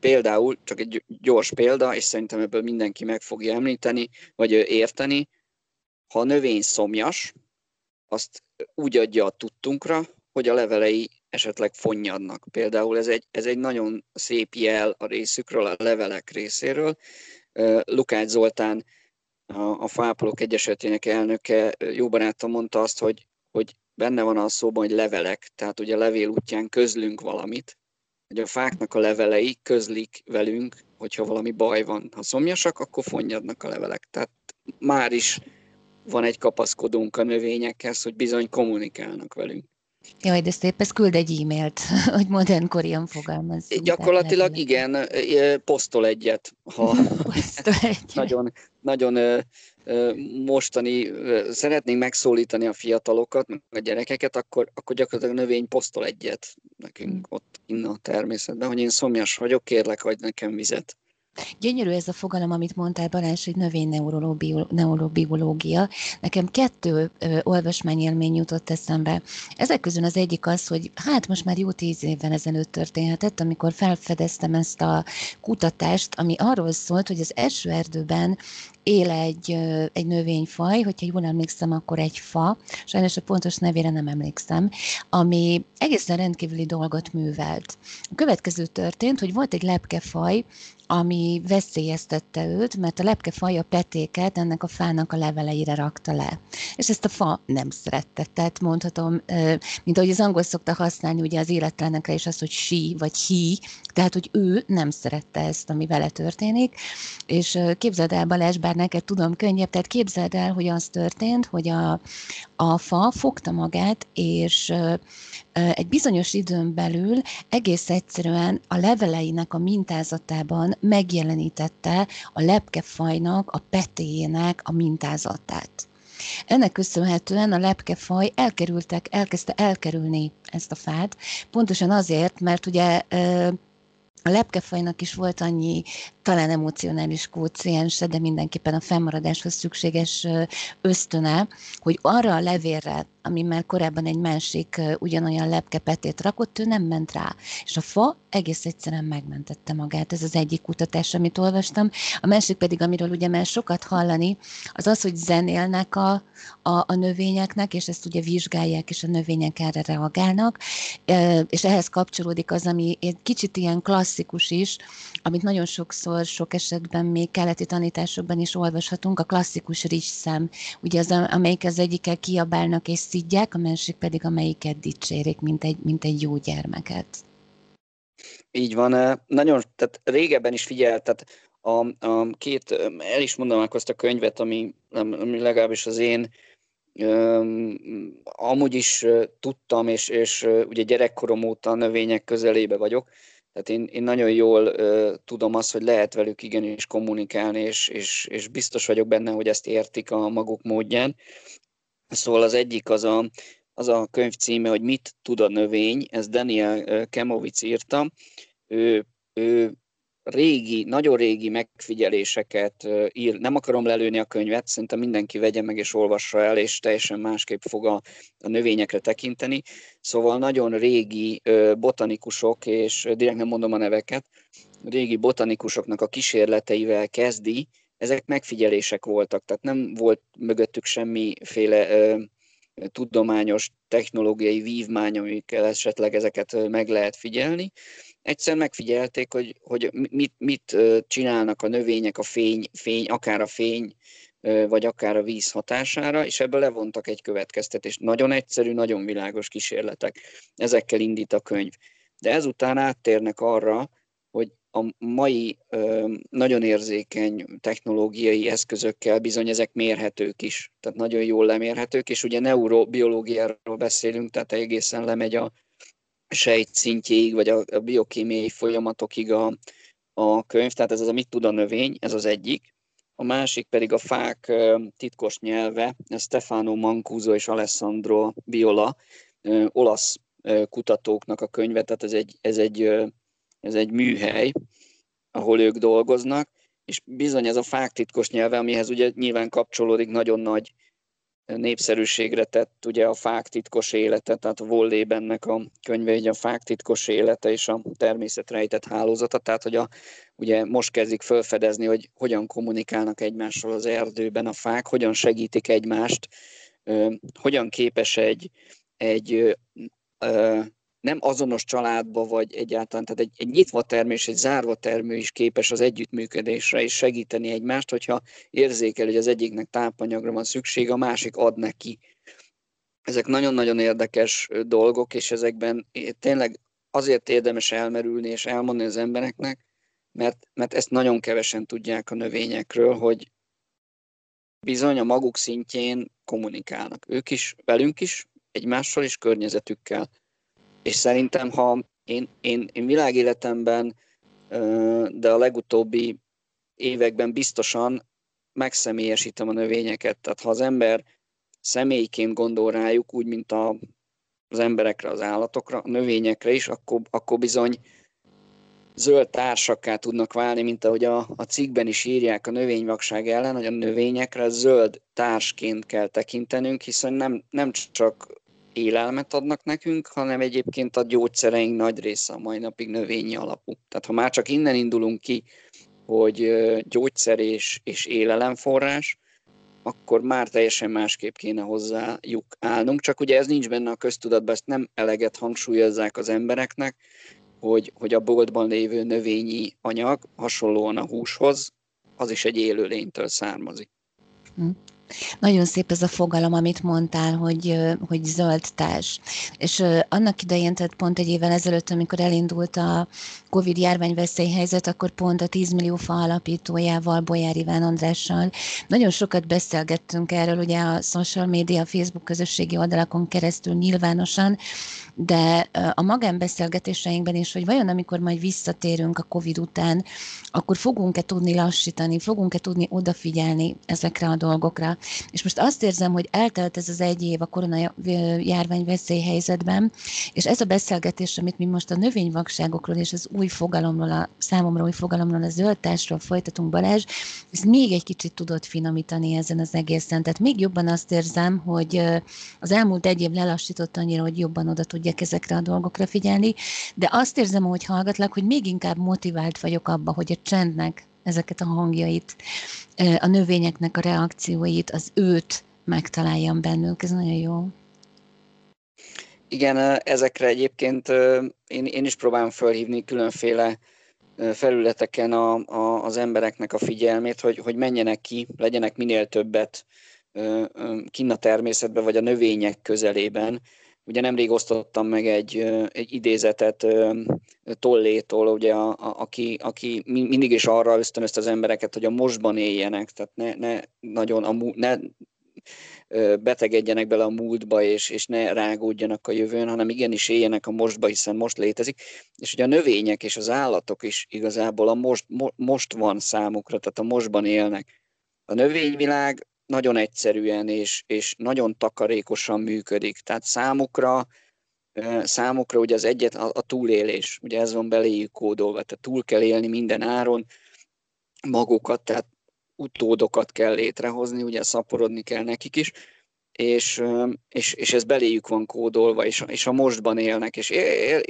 Például, csak egy gyors példa, és szerintem ebből mindenki meg fogja említeni, vagy érteni, ha a növény szomjas, azt úgy adja a tudtunkra, hogy a levelei esetleg fonnyadnak. Például ez egy, ez egy nagyon szép jel a részükről, a levelek részéről, Lukács Zoltán, a Fápolók Egyesetének elnöke, jó barátom mondta azt, hogy, hogy benne van a szóban, hogy levelek, tehát ugye levél útján közlünk valamit, hogy a fáknak a levelei közlik velünk, hogyha valami baj van. Ha szomjasak, akkor fonnyadnak a levelek. Tehát már is van egy kapaszkodónk a növényekhez, hogy bizony kommunikálnak velünk. Jaj, de szép, ez küld egy e-mailt, hogy modernkorian fogalmazzunk. Gyakorlatilag igen, posztol egyet, ha posztol egyet. nagyon, nagyon mostani, szeretnénk megszólítani a fiatalokat, meg a gyerekeket, akkor, akkor gyakorlatilag a növény posztol egyet nekünk hmm. ott innen a természetben, hogy én szomjas vagyok, kérlek, adj nekem vizet. Gyönyörű ez a fogalom, amit mondtál Balázs, hogy növényneurobiológia. Nekem kettő ö, olvasmányélmény jutott eszembe. Ezek közül az egyik az, hogy hát most már jó tíz évvel ezelőtt történhetett, amikor felfedeztem ezt a kutatást, ami arról szólt, hogy az első erdőben él egy, egy növényfaj, hogyha jól emlékszem, akkor egy fa, sajnos a pontos nevére nem emlékszem, ami egészen rendkívüli dolgot művelt. A következő történt, hogy volt egy lepkefaj, ami veszélyeztette őt, mert a lepkefaj a petéket ennek a fának a leveleire rakta le. És ezt a fa nem szerette. Tehát mondhatom, mint ahogy az angol szokta használni, ugye az életlenekre is az, hogy she vagy he, tehát, hogy ő nem szerette ezt, ami vele történik. És képzeld el, Balázs, bár neked tudom könnyebb, tehát képzeld el, hogy az történt, hogy a, a fa fogta magát, és egy bizonyos időn belül egész egyszerűen a leveleinek a mintázatában megjelenítette a lepkefajnak, a petéjének a mintázatát. Ennek köszönhetően a lepkefaj elkerültek, elkezdte elkerülni ezt a fát, pontosan azért, mert ugye a lepkefajnak is volt annyi talán emocionális kóciense, de mindenképpen a fennmaradáshoz szükséges ösztöne, hogy arra a levélre, ami már korábban egy másik ugyanolyan lepkepetét rakott, ő nem ment rá. És a fa egész egyszerűen megmentette magát. Ez az egyik kutatás, amit olvastam. A másik pedig, amiről ugye már sokat hallani, az az, hogy zenélnek a, a, a növényeknek, és ezt ugye vizsgálják, és a növények erre reagálnak. És ehhez kapcsolódik az, ami egy kicsit ilyen klasszikus is, amit nagyon sokszor, sok esetben még keleti tanításokban is olvashatunk, a klasszikus rizsszem, ugye az, amelyik az egyikkel kiabálnak és szidják, a másik pedig amelyiket dicsérik, mint egy, mint egy jó gyermeket. Így van, nagyon, tehát régebben is figyelt, tehát a, a két, el is mondanám azt a könyvet, ami, ami legalábbis az én amúgy is tudtam, és, és ugye gyerekkorom óta növények közelébe vagyok, tehát én, én nagyon jól tudom azt, hogy lehet velük igenis kommunikálni, és, és, és biztos vagyok benne, hogy ezt értik a maguk módján. Szóval az egyik az a, az a könyv címe, hogy Mit tud a növény, ez Daniel Kemovic írta. Ő, ő régi, nagyon régi megfigyeléseket ír. Nem akarom lelőni a könyvet, szerintem mindenki vegye meg és olvassa el, és teljesen másképp fog a, a növényekre tekinteni. Szóval nagyon régi botanikusok, és direkt nem mondom a neveket, régi botanikusoknak a kísérleteivel kezdi, ezek megfigyelések voltak, tehát nem volt mögöttük semmiféle tudományos, technológiai vívmány, amikkel esetleg ezeket meg lehet figyelni. Egyszer megfigyelték, hogy, hogy mit, mit csinálnak a növények a fény, fény, akár a fény, vagy akár a víz hatására, és ebből levontak egy következtetést. Nagyon egyszerű, nagyon világos kísérletek. Ezekkel indít a könyv. De ezután áttérnek arra, a mai ö, nagyon érzékeny technológiai eszközökkel bizony ezek mérhetők is, tehát nagyon jól lemérhetők, és ugye neurobiológiáról beszélünk, tehát egészen lemegy a sejt szintjéig, vagy a, a biokémiai folyamatokig a, a könyv, tehát ez az, amit tud a növény, ez az egyik. A másik pedig a fák titkos nyelve, ez Stefano Mancuso és Alessandro Biola, olasz kutatóknak a könyve, tehát ez egy, ez egy ez egy műhely, ahol ők dolgoznak, és bizony ez a fák titkos nyelve, amihez ugye nyilván kapcsolódik nagyon nagy népszerűségre tett ugye a fák titkos élete, tehát a Vollébennek a könyve, ugye a fák titkos élete és a természet rejtett hálózata, tehát hogy a, ugye most kezdik felfedezni, hogy hogyan kommunikálnak egymással az erdőben a fák, hogyan segítik egymást, hogyan képes egy, egy nem azonos családba, vagy egyáltalán, tehát egy, egy nyitva termő és egy zárva termő is képes az együttműködésre és segíteni egymást, hogyha érzékel, hogy az egyiknek tápanyagra van szükség, a másik ad neki. Ezek nagyon-nagyon érdekes dolgok, és ezekben tényleg azért érdemes elmerülni és elmondani az embereknek, mert, mert ezt nagyon kevesen tudják a növényekről, hogy, bizony a maguk szintjén kommunikálnak. Ők is, velünk is, egymással és környezetükkel. És szerintem, ha én, én, én világéletemben, de a legutóbbi években biztosan megszemélyesítem a növényeket. Tehát ha az ember személyként gondol rájuk, úgy, mint a, az emberekre, az állatokra, a növényekre is, akkor, akkor bizony zöld társakká tudnak válni, mint ahogy a, a cikkben is írják a növényvakság ellen, hogy a növényekre zöld társként kell tekintenünk, hiszen nem, nem csak élelmet adnak nekünk, hanem egyébként a gyógyszereink nagy része a mai napig növényi alapú. Tehát ha már csak innen indulunk ki, hogy gyógyszer és, és élelemforrás, akkor már teljesen másképp kéne hozzájuk állnunk. Csak ugye ez nincs benne a köztudatban, ezt nem eleget hangsúlyozzák az embereknek, hogy, hogy a boltban lévő növényi anyag hasonlóan a húshoz, az is egy élőlénytől származik. Nagyon szép ez a fogalom, amit mondtál, hogy, hogy zöld társ. És annak idején, tehát pont egy évvel ezelőtt, amikor elindult a Covid járvány veszélyhelyzet, akkor pont a 10 millió fa alapítójával, Bolyár Iván Andrással nagyon sokat beszélgettünk erről, ugye a social media, Facebook közösségi oldalakon keresztül nyilvánosan, de a magánbeszélgetéseinkben is, hogy vajon amikor majd visszatérünk a Covid után, akkor fogunk-e tudni lassítani, fogunk-e tudni odafigyelni ezekre a dolgokra. És most azt érzem, hogy eltelt ez az egy év a korona járvány veszélyhelyzetben, és ez a beszélgetés, amit mi most a növényvakságokról és az új fogalomról, a számomra új fogalomról, a zöldtásról folytatunk Balázs, ez még egy kicsit tudott finomítani ezen az egészen. Tehát még jobban azt érzem, hogy az elmúlt egy év lelassított annyira, hogy jobban oda tudjak ezekre a dolgokra figyelni, de azt érzem, hogy hallgatlak, hogy még inkább motivált vagyok abba, hogy a csendnek ezeket a hangjait, a növényeknek a reakcióit, az őt megtaláljam bennük. Ez nagyon jó. Igen, ezekre egyébként én, én is próbálom felhívni különféle felületeken a, a, az embereknek a figyelmét, hogy, hogy menjenek ki, legyenek minél többet kinn a természetben, vagy a növények közelében. Ugye nemrég osztottam meg egy, egy idézetet Tollétól, ugye, a, a, aki, aki mindig is arra ösztönözte az embereket, hogy a mostban éljenek, tehát ne, ne nagyon a, ne betegedjenek bele a múltba, és, és ne rágódjanak a jövőn, hanem igenis éljenek a mostba, hiszen most létezik. És ugye a növények és az állatok is igazából a most, mo, most van számukra, tehát a mostban élnek. A növényvilág nagyon egyszerűen és, és nagyon takarékosan működik. Tehát számukra számukra ugye az egyet a, a túlélés, ugye ez van beléjük kódolva, tehát túl kell élni minden áron magukat, tehát utódokat kell létrehozni, ugye szaporodni kell nekik is, és, és, és ez beléjük van kódolva, és, és a mostban élnek, és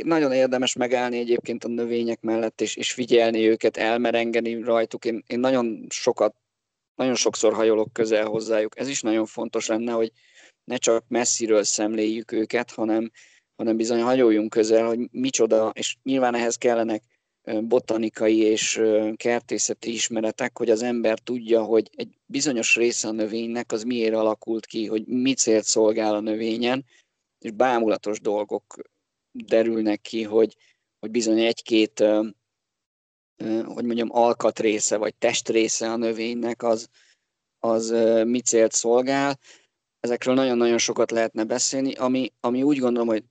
nagyon érdemes megállni egyébként a növények mellett, és, és figyelni őket, elmerengeni rajtuk. Én, én nagyon sokat, nagyon sokszor hajolok közel hozzájuk. Ez is nagyon fontos lenne, hogy ne csak messziről szemléljük őket, hanem, hanem bizony hajoljunk közel, hogy micsoda, és nyilván ehhez kellenek botanikai és kertészeti ismeretek, hogy az ember tudja, hogy egy bizonyos része a növénynek az miért alakult ki, hogy mi célt szolgál a növényen, és bámulatos dolgok derülnek ki, hogy, hogy bizony egy-két, hogy mondjam, alkatrésze vagy testrésze a növénynek az, az mi célt szolgál. Ezekről nagyon-nagyon sokat lehetne beszélni, ami, ami úgy gondolom, hogy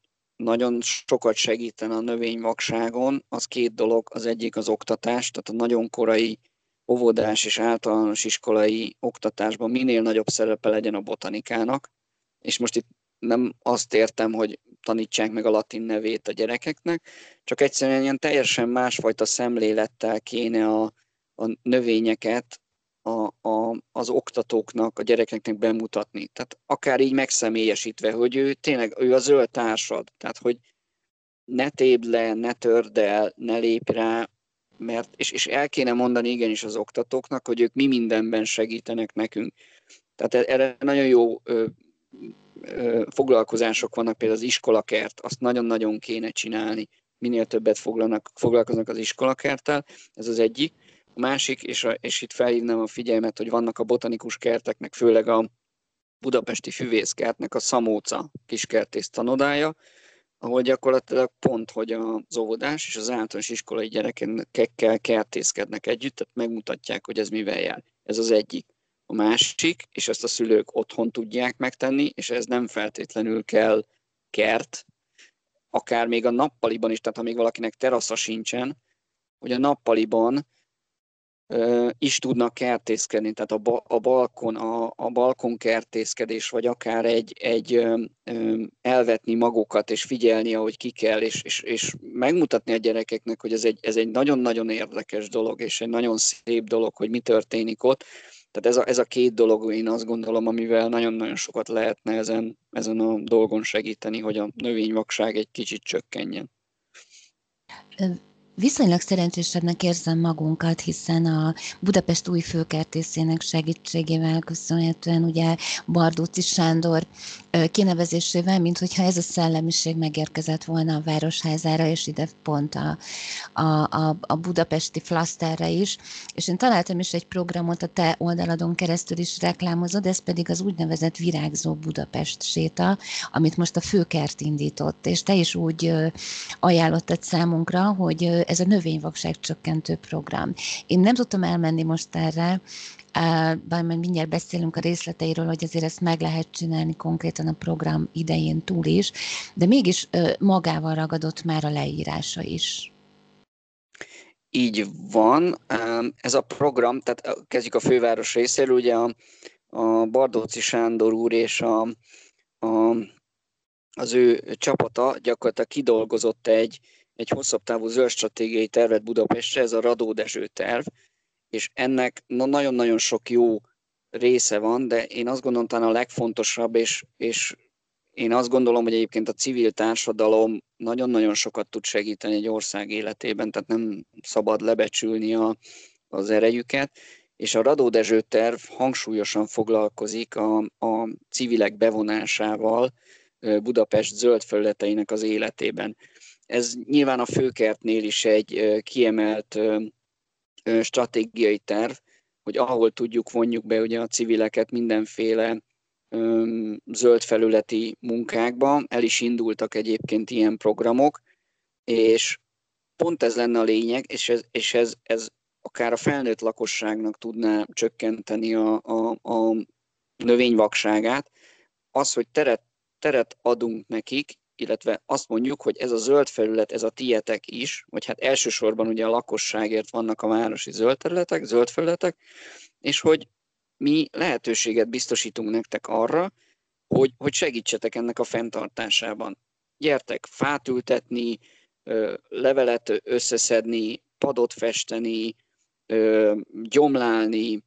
nagyon sokat segítene a növényvakságon, az két dolog. Az egyik az oktatás, tehát a nagyon korai óvodás és általános iskolai oktatásban minél nagyobb szerepe legyen a botanikának. És most itt nem azt értem, hogy tanítsák meg a latin nevét a gyerekeknek, csak egyszerűen ilyen teljesen másfajta szemlélettel kéne a, a növényeket a, a, az oktatóknak, a gyerekeknek bemutatni. Tehát akár így megszemélyesítve, hogy ő tényleg ő a zöld társad. Tehát, hogy ne tépd le, ne törd el, ne lép rá, mert, és, és el kéne mondani igenis az oktatóknak, hogy ők mi mindenben segítenek nekünk. Tehát e, erre nagyon jó ö, ö, foglalkozások vannak, például az iskolakert, azt nagyon-nagyon kéne csinálni, minél többet foglalnak, foglalkoznak az iskolakerttel, ez az egyik. A másik, és, a, és itt felhívnám a figyelmet, hogy vannak a botanikus kerteknek, főleg a budapesti füvészkertnek a Szamóca kiskertész tanodája, ahol gyakorlatilag pont, hogy az óvodás és az általános iskolai gyerekekkel kertészkednek együtt, tehát megmutatják, hogy ez mivel jár. Ez az egyik. a másik, és ezt a szülők otthon tudják megtenni, és ez nem feltétlenül kell kert, akár még a nappaliban is, tehát ha még valakinek terasza sincsen, hogy a nappaliban is tudnak kertészkedni, tehát a, ba, a balkon, a, a balkon kertészkedés, vagy akár egy, egy elvetni magukat, és figyelni, ahogy ki kell, és, és, és megmutatni a gyerekeknek, hogy ez egy, ez egy nagyon-nagyon érdekes dolog, és egy nagyon szép dolog, hogy mi történik ott. Tehát ez a, ez a két dolog, én azt gondolom, amivel nagyon-nagyon sokat lehetne ezen, ezen a dolgon segíteni, hogy a növényvakság egy kicsit csökkenjen. Viszonylag szerencsésebbnek érzem magunkat, hiszen a Budapest új főkertészének segítségével köszönhetően ugye Bardóci Sándor kinevezésével, mint hogyha ez a szellemiség megérkezett volna a Városházára, és ide pont a, a, a, a budapesti flaszterre is. És én találtam is egy programot, a te oldaladon keresztül is reklámozod, ez pedig az úgynevezett Virágzó Budapest séta, amit most a főkert indított, és te is úgy ajánlottad számunkra, hogy ez a növényvakság csökkentő program. Én nem tudtam elmenni most erre, bár majd mindjárt beszélünk a részleteiről, hogy azért ezt meg lehet csinálni konkrétan a program idején túl is, de mégis magával ragadott már a leírása is. Így van. Ez a program, tehát kezdjük a főváros részéről, ugye a, a Bardóci Sándor úr és a, a, az ő csapata gyakorlatilag kidolgozott egy, egy hosszabb távú zöld stratégiai tervet Budapestre, ez a Radó Dezső terv, és ennek nagyon-nagyon sok jó része van, de én azt gondolom talán a legfontosabb, és, és én azt gondolom, hogy egyébként a civil társadalom nagyon-nagyon sokat tud segíteni egy ország életében, tehát nem szabad lebecsülni a, az erejüket, és a Radó Dezső terv hangsúlyosan foglalkozik a, a civilek bevonásával Budapest zöld felületeinek az életében. Ez nyilván a főkertnél is egy kiemelt stratégiai terv, hogy ahol tudjuk, vonjuk be ugye a civileket mindenféle zöld felületi munkákba. El is indultak egyébként ilyen programok, és pont ez lenne a lényeg, és ez, és ez, ez akár a felnőtt lakosságnak tudná csökkenteni a, a, a növényvakságát, az, hogy teret, teret adunk nekik, illetve azt mondjuk, hogy ez a zöld felület, ez a tietek is, vagy hát elsősorban ugye a lakosságért vannak a városi zöld területek, zöld felületek, és hogy mi lehetőséget biztosítunk nektek arra, hogy, hogy segítsetek ennek a fenntartásában. Gyertek fát ültetni, levelet összeszedni, padot festeni, gyomlálni,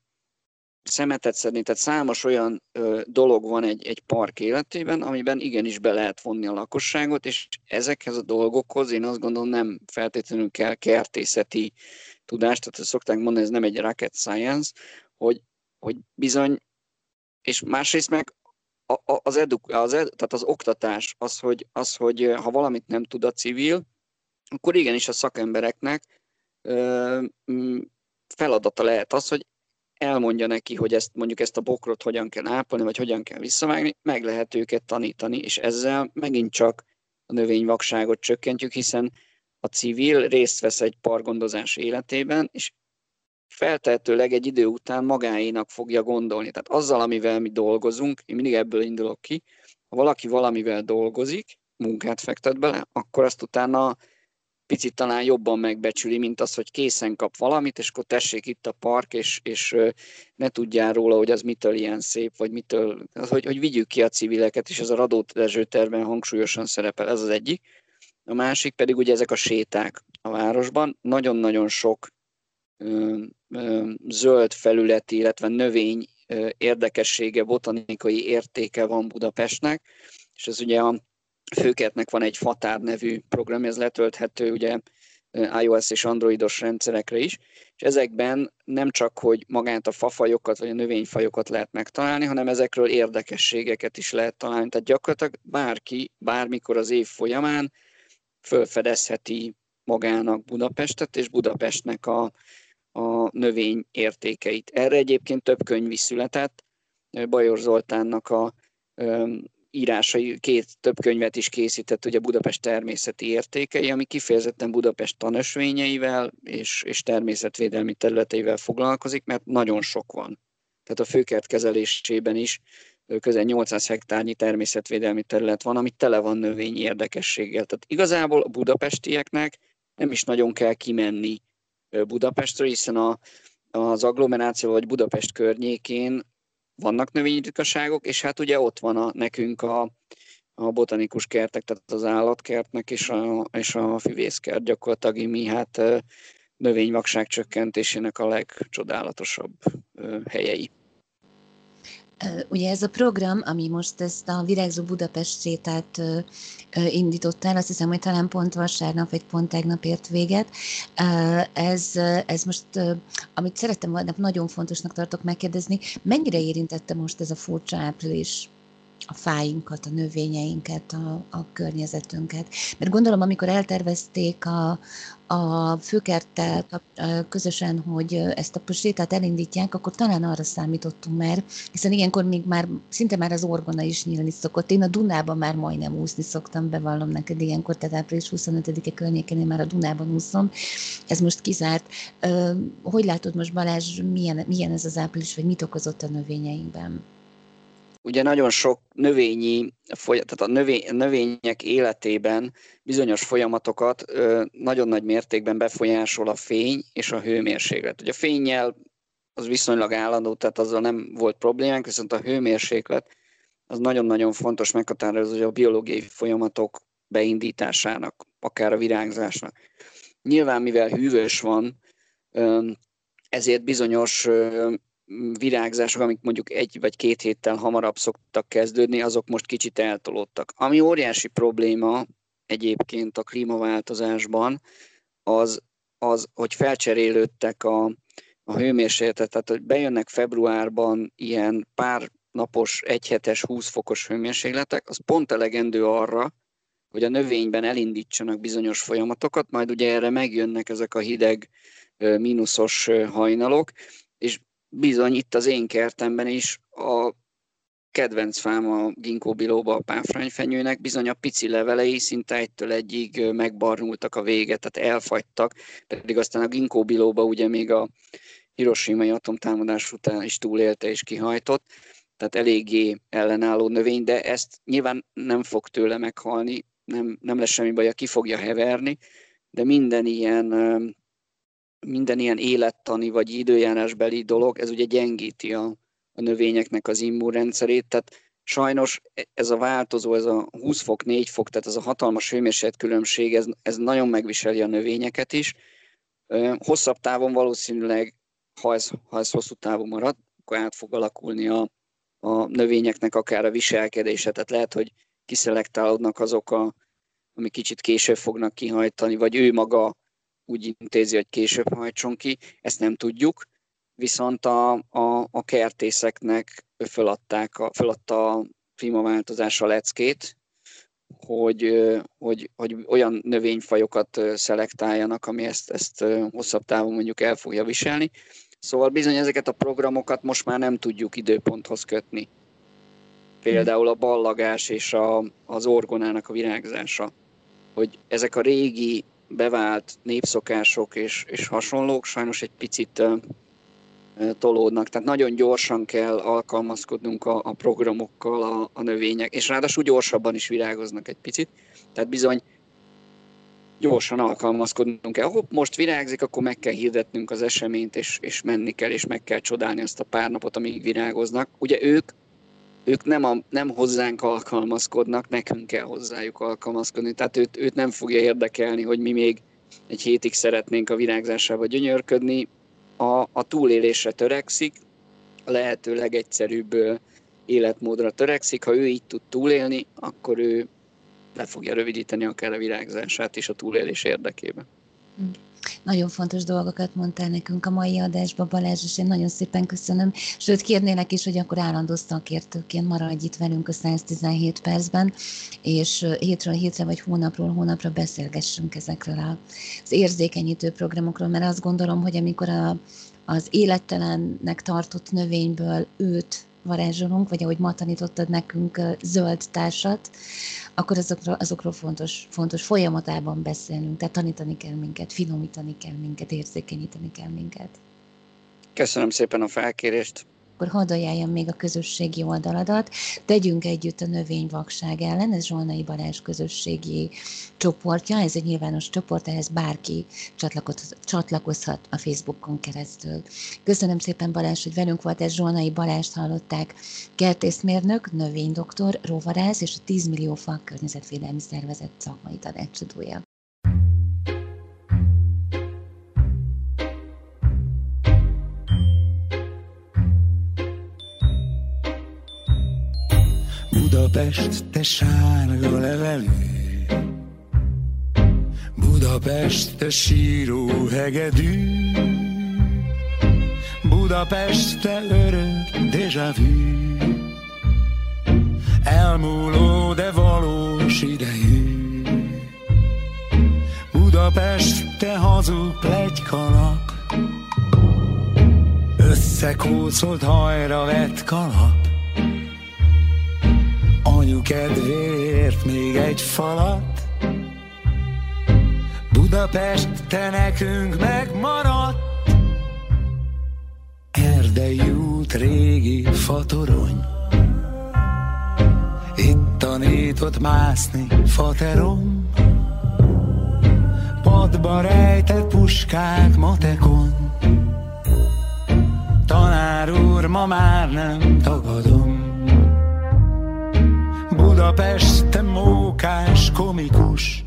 szemetet szedni, tehát számos olyan ö, dolog van egy, egy park életében, amiben igenis be lehet vonni a lakosságot, és ezekhez a dolgokhoz én azt gondolom nem feltétlenül kell kertészeti tudást, tehát szokták mondani, ez nem egy rocket science, hogy, hogy bizony, és másrészt meg az, edu, az, edu, tehát az oktatás, az hogy, az, hogy ha valamit nem tud a civil, akkor igenis a szakembereknek ö, feladata lehet az, hogy elmondja neki, hogy ezt mondjuk ezt a bokrot hogyan kell ápolni, vagy hogyan kell visszavágni, meg lehet őket tanítani, és ezzel megint csak a növényvakságot csökkentjük, hiszen a civil részt vesz egy pargondozás életében, és feltehetőleg egy idő után magáénak fogja gondolni. Tehát azzal, amivel mi dolgozunk, én mindig ebből indulok ki, ha valaki valamivel dolgozik, munkát fektet bele, akkor azt utána picit talán jobban megbecsüli, mint az, hogy készen kap valamit, és akkor tessék itt a park, és, és ne tudjál róla, hogy az mitől ilyen szép, vagy mitől, hogy, hogy vigyük ki a civileket, és ez a Radó Dezső tervben hangsúlyosan szerepel, ez az egyik. A másik pedig ugye ezek a séták a városban. Nagyon-nagyon sok ö, ö, zöld felületi, illetve növény ö, érdekessége, botanikai értéke van Budapestnek, és ez ugye a Főkertnek van egy Fatár nevű program, ez letölthető ugye iOS és androidos rendszerekre is, és ezekben nem csak, hogy magát a fafajokat vagy a növényfajokat lehet megtalálni, hanem ezekről érdekességeket is lehet találni. Tehát gyakorlatilag bárki, bármikor az év folyamán fölfedezheti magának Budapestet és Budapestnek a, a növény értékeit. Erre egyébként több könyv is született. Bajor Zoltánnak a írásai, két több könyvet is készített, ugye Budapest természeti értékei, ami kifejezetten Budapest tanösvényeivel és, és természetvédelmi területeivel foglalkozik, mert nagyon sok van. tehát a főkert kezelésében is közel 800 hektárnyi természetvédelmi terület van, ami tele van növényi érdekességgel. Tehát igazából a budapestieknek nem is nagyon kell kimenni Budapestről, hiszen a, az agglomeráció vagy Budapest környékén vannak növényritkaságok, és hát ugye ott van a, nekünk a, a botanikus kertek, tehát az állatkertnek és a, és a füvészkert gyakorlatilag mi hát növényvakság csökkentésének a legcsodálatosabb helyei. Ugye ez a program, ami most ezt a Virágzó Budapest sétát indított el, azt hiszem, hogy talán pont vasárnap, vagy pont tegnap ért véget. Ez, ez most, amit szerettem volna, nagyon fontosnak tartok megkérdezni, mennyire érintette most ez a furcsa április a fáinkat, a növényeinket, a, a környezetünket. Mert gondolom, amikor eltervezték a, a főkerttel közösen, hogy ezt a sétát elindítják, akkor talán arra számítottunk már, hiszen ilyenkor még már szinte már az orgona is nyílni szokott. Én a Dunában már majdnem úszni szoktam, bevallom neked ilyenkor, tehát április 25-e környékén én már a Dunában úszom. Ez most kizárt. Hogy látod most Balázs, milyen, milyen ez az április, vagy mit okozott a növényeinkben? Ugye nagyon sok növényi, tehát a növény, növények életében bizonyos folyamatokat nagyon nagy mértékben befolyásol a fény és a hőmérséklet. Ugye a fényjel az viszonylag állandó, tehát azzal nem volt problémánk, viszont a hőmérséklet az nagyon-nagyon fontos meghatározó a biológiai folyamatok beindításának, akár a virágzásnak. Nyilván, mivel hűvös van, ezért bizonyos virágzások, amik mondjuk egy vagy két héttel hamarabb szoktak kezdődni, azok most kicsit eltolódtak. Ami óriási probléma egyébként a klímaváltozásban, az, az hogy felcserélődtek a, a hőmérsékletet, tehát hogy bejönnek februárban ilyen pár napos, egyhetes, 20 fokos hőmérsékletek, az pont elegendő arra, hogy a növényben elindítsanak bizonyos folyamatokat, majd ugye erre megjönnek ezek a hideg, mínuszos hajnalok, és bizony itt az én kertemben is a kedvenc fám a ginkgo biloba, a pánfrányfenyőnek, bizony a pici levelei szinte egytől egyig megbarnultak a véget, tehát elfagytak, pedig aztán a ginkgo biloba ugye még a Hiroshima atomtámadás után is túlélte és kihajtott, tehát eléggé ellenálló növény, de ezt nyilván nem fog tőle meghalni, nem, nem lesz semmi baj, ki fogja heverni, de minden ilyen minden ilyen élettani vagy időjárásbeli dolog, ez ugye gyengíti a, a növényeknek az immunrendszerét, tehát sajnos ez a változó, ez a 20 fok, 4 fok, tehát ez a hatalmas hőmérséklet különbség, ez, ez nagyon megviseli a növényeket is. Hosszabb távon valószínűleg, ha ez, ha ez hosszú távon marad, akkor át fog alakulni a, a növényeknek akár a viselkedése, tehát lehet, hogy kiszelektálódnak azok, a, ami kicsit később fognak kihajtani, vagy ő maga úgy intézi, hogy később hajtson ki, ezt nem tudjuk, viszont a, a, a kertészeknek föladták a, föladta a klímaváltozás a leckét, hogy, hogy, hogy olyan növényfajokat szelektáljanak, ami ezt, ezt hosszabb távon mondjuk el fogja viselni. Szóval bizony ezeket a programokat most már nem tudjuk időponthoz kötni. Például a ballagás és a, az orgonának a virágzása. Hogy ezek a régi bevált népszokások és, és hasonlók sajnos egy picit tolódnak. Tehát nagyon gyorsan kell alkalmazkodnunk a, a programokkal a, a növények, és ráadásul gyorsabban is virágoznak egy picit. Tehát bizony gyorsan alkalmazkodnunk kell. Hopp, most virágzik, akkor meg kell hirdetnünk az eseményt, és, és menni kell, és meg kell csodálni azt a pár napot, amíg virágoznak. Ugye ők ők nem, a, nem hozzánk alkalmazkodnak, nekünk kell hozzájuk alkalmazkodni. Tehát őt, őt nem fogja érdekelni, hogy mi még egy hétig szeretnénk a virágzásába gyönyörködni. A, a túlélésre törekszik, a lehető legegyszerűbb életmódra törekszik. Ha ő így tud túlélni, akkor ő le fogja rövidíteni akár a virágzását is a túlélés érdekében. Mm. Nagyon fontos dolgokat mondtál nekünk a mai adásban, Balázs, és én nagyon szépen köszönöm. Sőt, kérnélek is, hogy akkor állandó szakértőként maradj itt velünk a 117 percben, és hétről hétre vagy hónapról hónapra beszélgessünk ezekről az érzékenyítő programokról, mert azt gondolom, hogy amikor a, az élettelennek tartott növényből őt varázsolunk, vagy ahogy ma tanítottad nekünk zöld társat, akkor azokról, azokról fontos, fontos folyamatában beszélnünk, tehát tanítani kell minket, finomítani kell minket, érzékenyíteni kell minket. Köszönöm szépen a felkérést. Akkor hadd ajánljam még a közösségi oldaladat. Tegyünk együtt a növényvakság ellen, ez Zsolnai Balázs közösségi csoportja, ez egy nyilvános csoport, ehhez bárki csatlakozhat a Facebookon keresztül. Köszönöm szépen Balázs, hogy velünk volt, ez Zsolnai Balást hallották, kertészmérnök, növénydoktor, rovarász és a 10 millió fa környezetvédelmi szervezet szakmai tanácsadója. Budapest, te sárga levelű. Budapest, te síró hegedű. Budapest, te örök déjà vu. Elmúló, de valós idejű. Budapest, te hazug plegykalap Összekócolt hajra vett kalap Anyu kedvéért még egy falat. Budapest, te nekünk megmaradt. Erdei út, régi fatorony. Itt tanított mászni faterom. Padba rejtett puskák matekon. Tanár úr, ma már nem tagadom Budapest, te mókás komikus.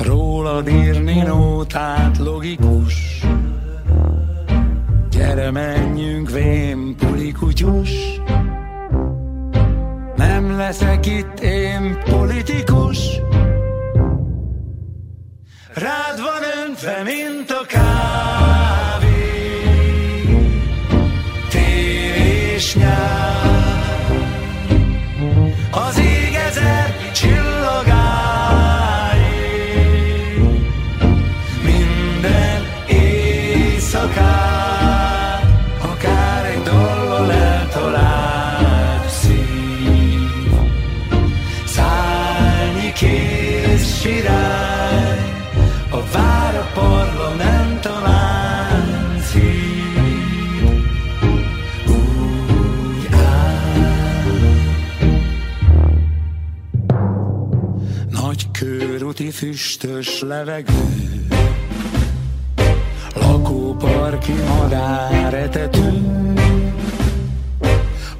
Rólad írni nótát logikus. Gyere menjünk vén pulikutyus Nem leszek itt én politikus. Rád van öntve, mint a kávé füstös levegő. Lakóparki madáretető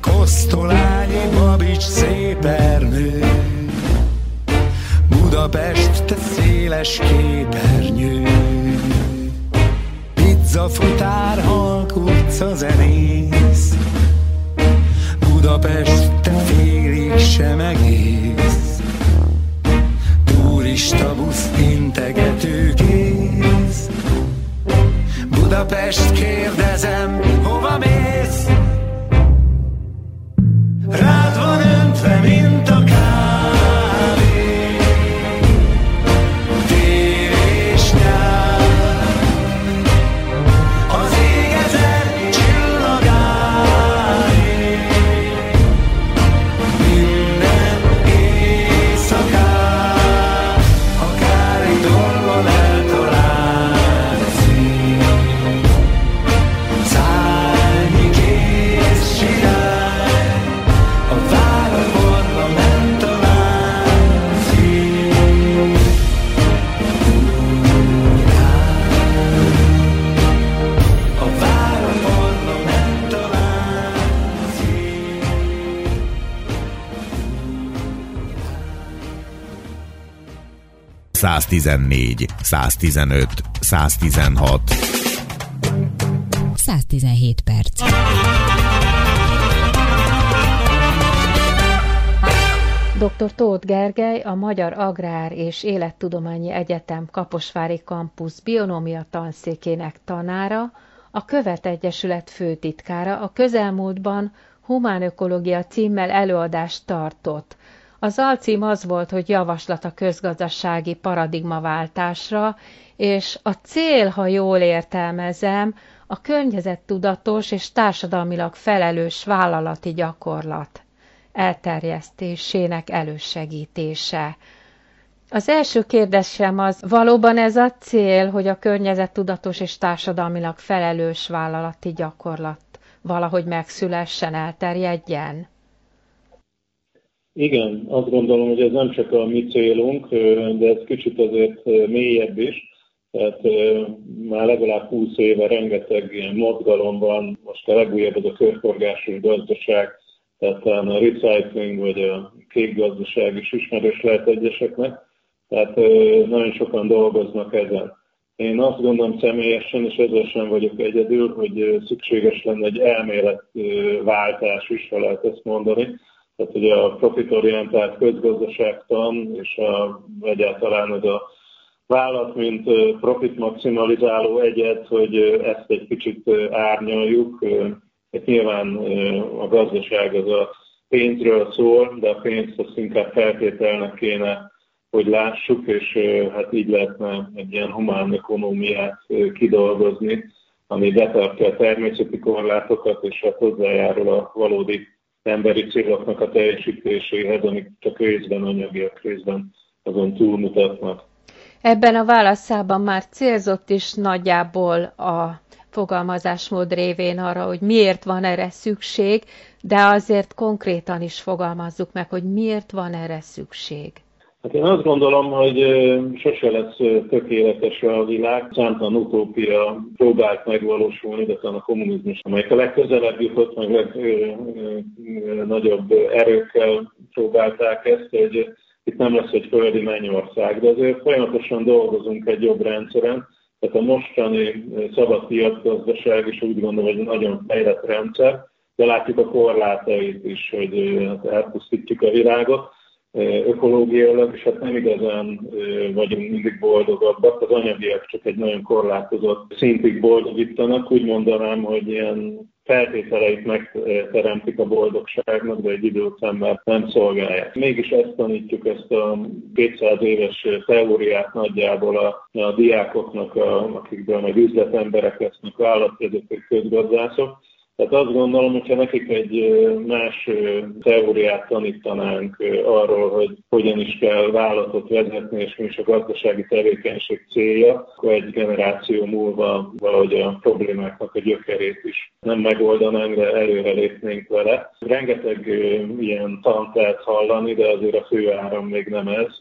Kosztolányi babics szépernő. Budapest, te széles képernyő. Pizza futár, halk utca zenész. Budapest, te félig sem egész Turista busz integető kész Budapest, kérdezem, hova mész? 114, 115, 116. 117 perc. Dr. Tóth Gergely, a Magyar Agrár és Élettudományi Egyetem Kaposvári Kampusz bionómia tanszékének tanára, a Követ Egyesület főtitkára a közelmúltban humánökológia címmel előadást tartott. Az alcím az volt, hogy javaslat a közgazdasági paradigmaváltásra, és a cél, ha jól értelmezem, a környezettudatos és társadalmilag felelős vállalati gyakorlat elterjesztésének elősegítése. Az első kérdésem az, valóban ez a cél, hogy a környezettudatos és társadalmilag felelős vállalati gyakorlat valahogy megszülessen, elterjedjen? Igen, azt gondolom, hogy ez nem csak a mi célunk, de ez kicsit azért mélyebb is. Tehát már legalább 20 éve rengeteg ilyen mozgalom van, most a legújabb az a körforgásos gazdaság, tehát a recycling vagy a kék gazdaság is ismerős lehet egyeseknek. Tehát nagyon sokan dolgoznak ezen. Én azt gondolom személyesen, és ezzel sem vagyok egyedül, hogy szükséges lenne egy elméletváltás is, ha lehet ezt mondani. Tehát hogy a profitorientált közgazdaságtan és a, egyáltalán ez a vállalat, mint profit maximalizáló egyet, hogy ezt egy kicsit árnyaljuk. Hát nyilván a gazdaság az a pénzről szól, de a pénzt azt inkább feltételnek kéne, hogy lássuk, és hát így lehetne egy ilyen humán ökonómiát kidolgozni, ami betartja a természeti korlátokat, és hát hozzájárul a valódi emberi céloknak a teljesítéséhez, amik csak részben anyagiak, részben azon túlmutatnak. Ebben a válaszában már célzott is nagyjából a fogalmazásmód révén arra, hogy miért van erre szükség, de azért konkrétan is fogalmazzuk meg, hogy miért van erre szükség. Hát én azt gondolom, hogy sose lesz tökéletes a világ. Számtalan utópia próbált megvalósulni, de talán a kommunizmus, amelyik a legközelebb jutott, meg legnagyobb erőkkel próbálták ezt, hogy itt nem lesz egy földi mennyország, de azért folyamatosan dolgozunk egy jobb rendszeren. Tehát a mostani szabad piacgazdaság is úgy gondolom, hogy nagyon fejlett rendszer, de látjuk a korlátait is, hogy hát elpusztítjuk a világot ökológiailag, és hát nem igazán vagyunk mindig boldogabbak. Az anyagiak csak egy nagyon korlátozott szintig boldogítanak. Úgy mondanám, hogy ilyen feltételeit megteremtik a boldogságnak, de egy idő után már nem szolgálják. Mégis ezt tanítjuk, ezt a 200 éves teóriát nagyjából a, a diákoknak, a, akikből meg üzletemberek lesznek, állatvezetők, közgazdászok, tehát azt gondolom, hogyha nekik egy más teóriát tanítanánk arról, hogy hogyan is kell vállalatot vezetni, és mi is a gazdasági tevékenység célja, akkor egy generáció múlva valahogy a problémáknak a gyökerét is nem megoldanánk, de előre lépnénk vele. Rengeteg ilyen tant lehet hallani, de azért a fő áram még nem ez.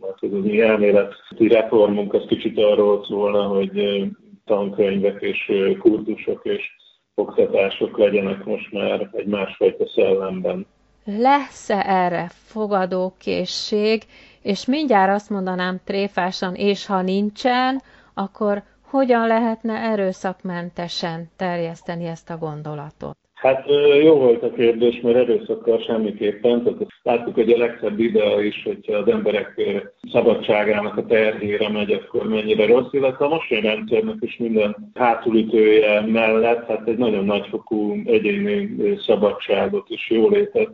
Mert az az elméleti reformunk az kicsit arról szólna, hogy tankönyvek és kurzusok és oktatások legyenek most már egy másfajta szellemben. Lesz-e erre fogadókészség, és mindjárt azt mondanám tréfásan, és ha nincsen, akkor hogyan lehetne erőszakmentesen terjeszteni ezt a gondolatot? Hát jó volt a kérdés, mert erőszakkal semmiképpen. Tehát láttuk, hogy a legszebb idea is, hogyha az emberek szabadságának a terhére megy, akkor mennyire rossz, illetve a mostani rendszernek is minden hátulütője mellett, hát egy nagyon nagyfokú egyéni szabadságot és jólétet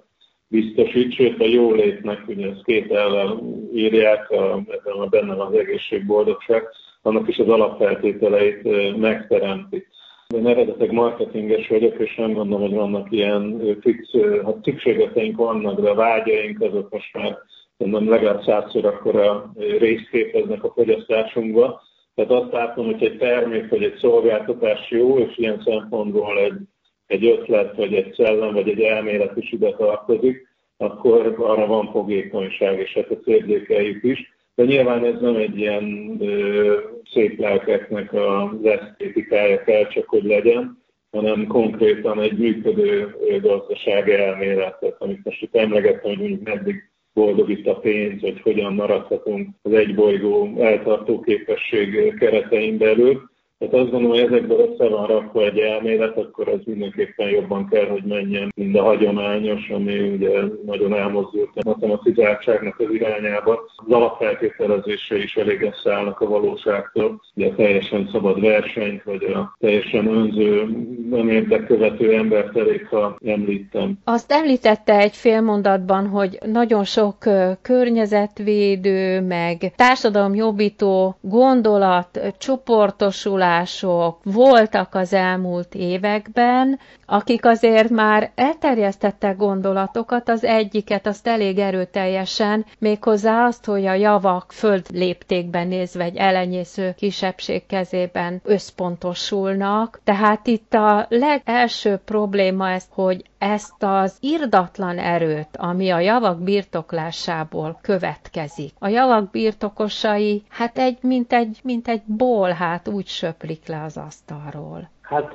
biztosít, sőt a jólétnek, ugye ezt két ellen írják, a, ebben a benne van az egészségboldogság, annak is az alapfeltételeit megteremti. Én eredetileg marketinges vagyok, és nem gondolom, hogy vannak ilyen fix, hát szükségleteink vannak, de a vágyaink azok most már nem legalább százszor akkora részt képeznek a fogyasztásunkba. Tehát azt látom, hogy egy termék vagy egy szolgáltatás jó, és ilyen szempontból egy, egy ötlet, vagy egy szellem, vagy egy elmélet is ide tartozik, akkor arra van fogékonyság, és hát a érzékeljük is de nyilván ez nem egy ilyen ö, szép lelkeknek az esztétikája kell csak, hogy legyen, hanem konkrétan egy működő gazdaság elméletet, amit most itt emlegettem, hogy mondjuk meddig boldogít a pénz, vagy hogyan maradhatunk az egybolygó eltartó képesség keretein belül. Tehát azt gondolom, hogy ezekből össze van rakva egy elmélet, akkor az mindenképpen jobban kell, hogy menjen, mint a hagyományos, ami ugye nagyon elmozdult a matematizáltságnak az irányába. Az alapfeltételezése is elég szállnak a valóságtól. Ugye a teljesen szabad versenyt, vagy a teljesen önző, nem érdekkövető embert elég, ha említem. Azt említette egy fél mondatban, hogy nagyon sok környezetvédő, meg társadalomjobbító gondolat, csoportosulás, birtoklások voltak az elmúlt években, akik azért már elterjesztettek gondolatokat, az egyiket azt elég erőteljesen, méghozzá azt, hogy a javak föld léptékben nézve egy elenyésző kisebbség kezében összpontosulnak. Tehát itt a legelső probléma ez, hogy ezt az irdatlan erőt, ami a javak birtoklásából következik. A javak birtokosai, hát egy, mint egy, mint egy ból, hát úgy söplik le az asztalról. Hát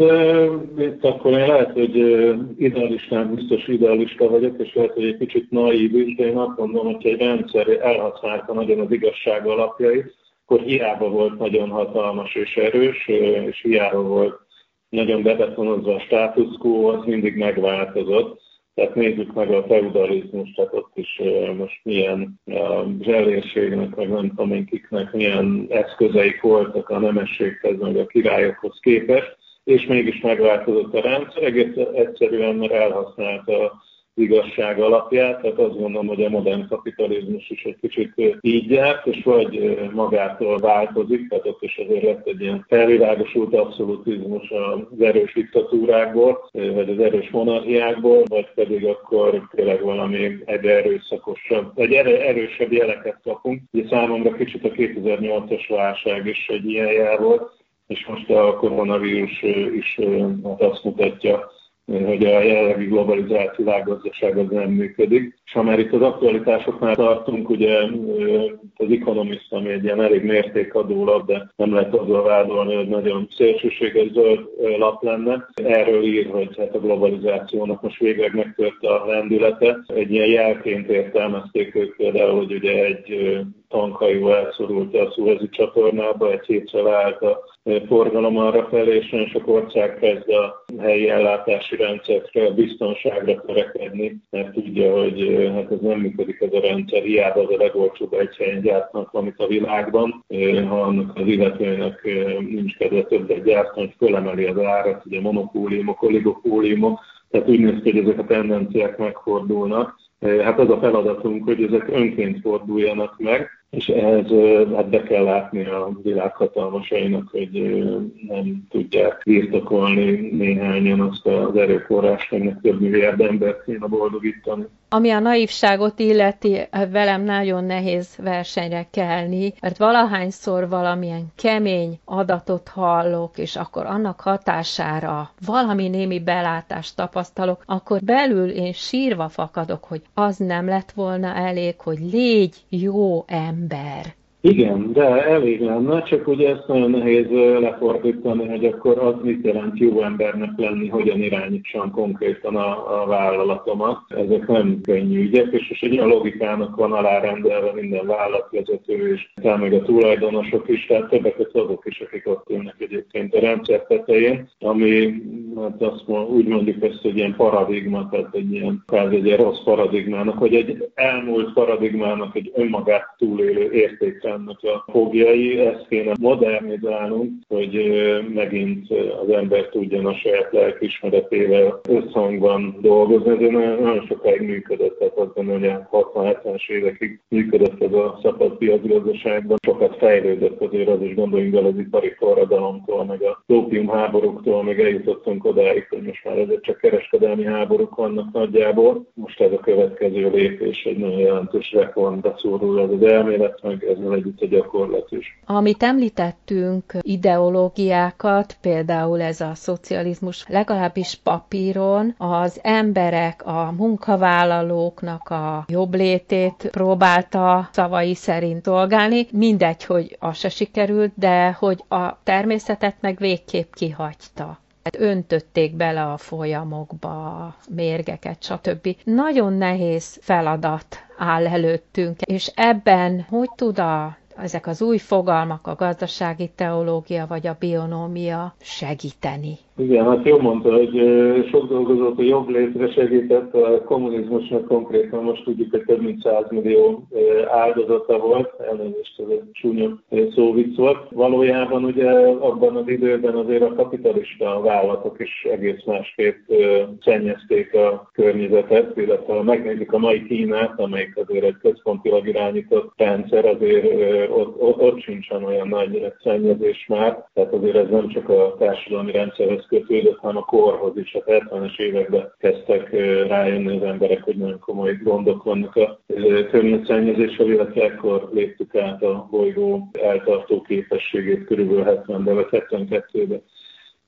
itt akkor én lehet, hogy idealistán, biztos idealista vagyok, és lehet, hogy egy kicsit naív is, de én azt mondom, hogy egy rendszer elhasználta nagyon az igazság alapjait, akkor hiába volt nagyon hatalmas és erős, és hiába volt nagyon bebetonozva a status quo, az mindig megváltozott. Tehát nézzük meg a feudalizmus, tehát ott is most milyen zselérségnek, meg nem tudom kiknek milyen eszközeik voltak a nemességhez, meg a királyokhoz képest, és mégis megváltozott a rendszer, egész egyszerűen, mert elhasználta igazság alapját, tehát azt gondolom, hogy a modern kapitalizmus is egy kicsit így járt, és vagy magától változik, tehát ott is azért lett egy ilyen felvilágosult abszolutizmus az erős diktatúrákból, vagy az erős monarchiákból, vagy pedig akkor tényleg valami egy erőszakosabb, vagy erősebb jeleket kapunk. Ugye számomra kicsit a 2008-as válság is egy ilyen jel volt, és most a koronavírus is hát azt mutatja, hogy a jelenlegi globalizált világgazdaság az nem működik. És ha már itt az aktualitásoknál tartunk, ugye az Economist, ami egy ilyen elég mértékadó lap, de nem lehet azzal vádolni, hogy nagyon szélsőséges zöld lap lenne. Erről ír, hogy hát a globalizációnak most végleg megtört a lendülete. Egy ilyen jelként értelmezték ők például, hogy ugye egy tankhajó elszorult a Suezi csatornába, egy hétre vált a forgalom arra felé, és nagyon sok ország kezd a helyi ellátási rendszerre, a biztonságra törekedni, mert tudja, hogy hát ez nem működik ez a rendszer, hiába az a legolcsóbb egy helyen gyártnak valamit a világban, ha annak az illetőnek nincs kedve többet gyártani, hogy fölemeli az árat, ugye monopóliumok, oligopóliumok, tehát úgy néz ki, hogy ezek a tendenciák megfordulnak. Hát az a feladatunk, hogy ezek önként forduljanak meg, és ehhez hát be kell látni a világ hatalmasainak, hogy nem tudják birtokolni néhányan azt az erőforrást, aminek több milliárd embert kéne boldogítani. Ami a naivságot illeti, velem nagyon nehéz versenyre kelni, mert valahányszor valamilyen kemény adatot hallok, és akkor annak hatására valami némi belátást tapasztalok, akkor belül én sírva fakadok, hogy az nem lett volna elég, hogy légy jó ember. Igen, de elég lenne, csak ugye ezt nagyon nehéz lefordítani, hogy akkor az mit jelent jó embernek lenni, hogyan irányítsam konkrétan a, a vállalatomat. Ezek nem könnyű ügyek, és, és egy olyan logikának van alárendelve minden vállalatvezető, és talán meg a tulajdonosok is, tehát többek között azok is, akik ott ülnek egyébként a rendszer tetején, ami hát azt mond, úgy mondjuk ezt, hogy ilyen paradigma, tehát egy ilyen, egy ilyen rossz paradigmának, vagy egy elmúlt paradigmának egy önmagát túlélő értékre ennek a fogjai, ezt kéne modernizálnunk, hogy megint az ember tudjon a saját lelkismeretével összhangban dolgozni. Ez nagyon sokáig működött, tehát azt gondolom, hogy a 60-70-es évekig működött ez a szabad piacgazdaságban. Sokat fejlődött azért az is gondoljunk bele az ipari forradalomtól, meg a lópium háborúktól, meg eljutottunk odáig, hogy most már ezek csak kereskedelmi háborúk vannak nagyjából. Most ez a következő lépés egy nagyon jelentős reformba szórul ez az elmélet, meg ezzel együtt a gyakorlat is. Amit említettünk, ideológiákat, például ez a szocializmus, legalábbis papíron az emberek, a munkavállalóknak a jobb létét próbálta szavai szerint dolgálni. Mindegy, hogy az se sikerült, de hogy a természetet meg végképp kihagyta öntötték bele a folyamokba, mérgeket, stb. Nagyon nehéz feladat áll előttünk, és ebben hogy tud a ezek az új fogalmak, a gazdasági teológia vagy a bionómia segíteni. Igen, hát jó mondta, hogy sok dolgozót a jobb létre segített, a kommunizmusnak konkrétan most tudjuk, hogy több mint 100 millió áldozata volt, elnézést ez egy csúnya szóvic volt. Valójában ugye abban az időben azért a kapitalista vállalatok is egész másképp szennyezték a környezetet, illetve ha a mai Kínát, amelyik azért egy központilag irányított rendszer, azért ott, ott, ott sincsen olyan nagy szennyezés már, tehát azért ez nem csak a társadalmi rendszerhez korhoz kötődött, hanem a korhoz is. A 70-es években kezdtek rájönni az emberek, hogy nagyon komoly gondok vannak a környezetszennyezéssel, illetve ekkor léptük át a bolygó eltartó képességét körülbelül 70-ben vagy 72-ben.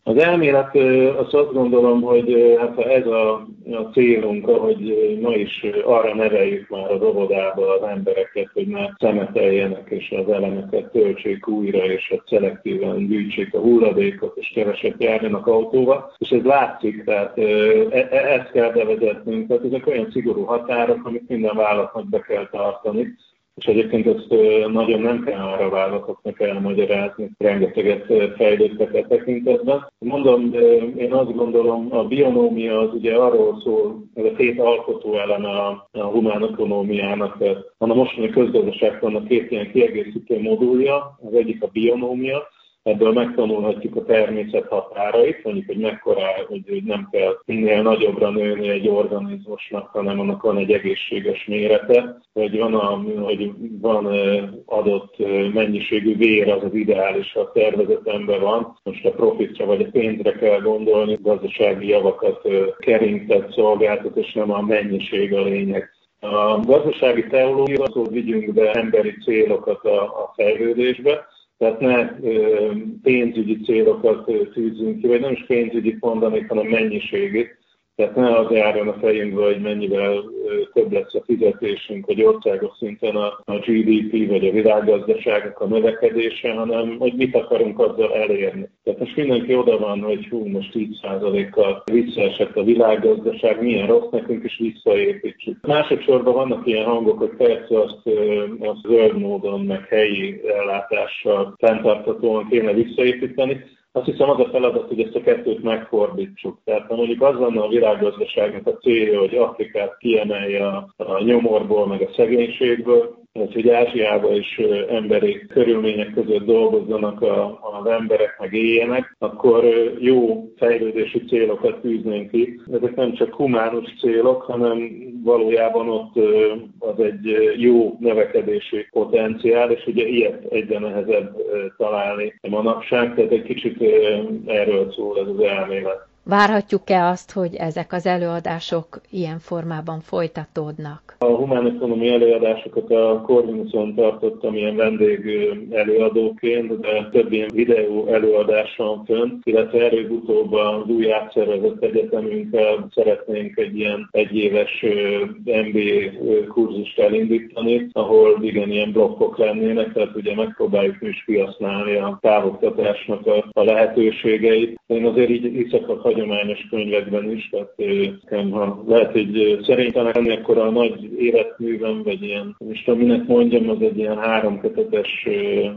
Az elmélet, azt azt gondolom, hogy hát ha ez a, a célunk, hogy ma is arra neveljük már az óvodába az embereket, hogy ne szemeteljenek és az elemeket töltsék újra, és a szelektíven gyűjtsék a hulladékot, és keveset járjanak autóval. És ez látszik, tehát e, e, ezt kell bevezetnünk. Tehát ezek olyan szigorú határok, amit minden vállalatnak be kell tartani és egyébként ezt nagyon nem kell arra vállalatoknak elmagyarázni, rengeteget fejlődtek e tekintetben. Mondom, én azt gondolom, a bionómia az ugye arról szól, ez a két alkotó eleme a, humán ökonómiának, van a mostani közgazdaságban a két ilyen kiegészítő modulja, az egyik a bionómia, ebből megtanulhatjuk a természet határait, mondjuk, hogy mekkora, hogy, nem kell minél nagyobbra nőni egy organizmusnak, hanem annak van egy egészséges mérete, hogy van, a, hogy van adott mennyiségű vér, az az ideális, ha a szervezetemben van. Most a profitra vagy a pénzre kell gondolni, gazdasági javakat keringtet, szolgáltat, és nem a mennyiség a lényeg. A gazdasági teológia hogy vigyünk be emberi célokat a, a fejlődésbe, tehát ne pénzügyi célokat tűzünk ki, vagy nem is pénzügyi mondanék, hanem mennyiségi. Tehát ne az járjon a fejünkbe, hogy mennyivel több lesz a fizetésünk, hogy országos szinten a, a GDP vagy a világgazdaságok a növekedése, hanem hogy mit akarunk azzal elérni. Tehát most mindenki oda van, hogy hú, most 10%-kal visszaesett a világgazdaság, milyen rossz nekünk is visszaépítsük. Másodszorban vannak ilyen hangok, hogy persze azt, azt zöld módon, meg helyi ellátással fenntartatóan kéne visszaépíteni, azt hiszem az a feladat, hogy ezt a kettőt megfordítsuk. Tehát ha mondjuk az lenne a világgazdaságnak a célja, hogy Afrikát kiemelje a, a nyomorból, meg a szegénységből, hogy Ázsiában is emberi körülmények között dolgozzanak a, az emberek, meg éljenek, akkor jó fejlődési célokat tűznénk ki. Ezek nem csak humánus célok, hanem valójában ott az egy jó növekedési potenciál, és ugye ilyet egyre nehezebb találni manapság, tehát egy kicsit erről szól ez az elmélet. Várhatjuk-e azt, hogy ezek az előadások ilyen formában folytatódnak? A humán ekonomi előadásokat a Corvinuson tartottam ilyen vendég előadóként, de több ilyen videó előadás van fönn, illetve előbb-utóbb az új átszervezett egyetemünkkel szeretnénk egy ilyen egyéves MBA kurzust elindítani, ahol igen, ilyen blokkok lennének, tehát ugye megpróbáljuk mi is kihasználni a távoktatásnak a, lehetőségeit. Én azért így hiszek a hagyományos könyvekben is, tehát ha lehet, hogy szerintem lenni, akkor a nagy életművem, vagy ilyen, és tudom, minek mondjam, az egy ilyen háromkötetes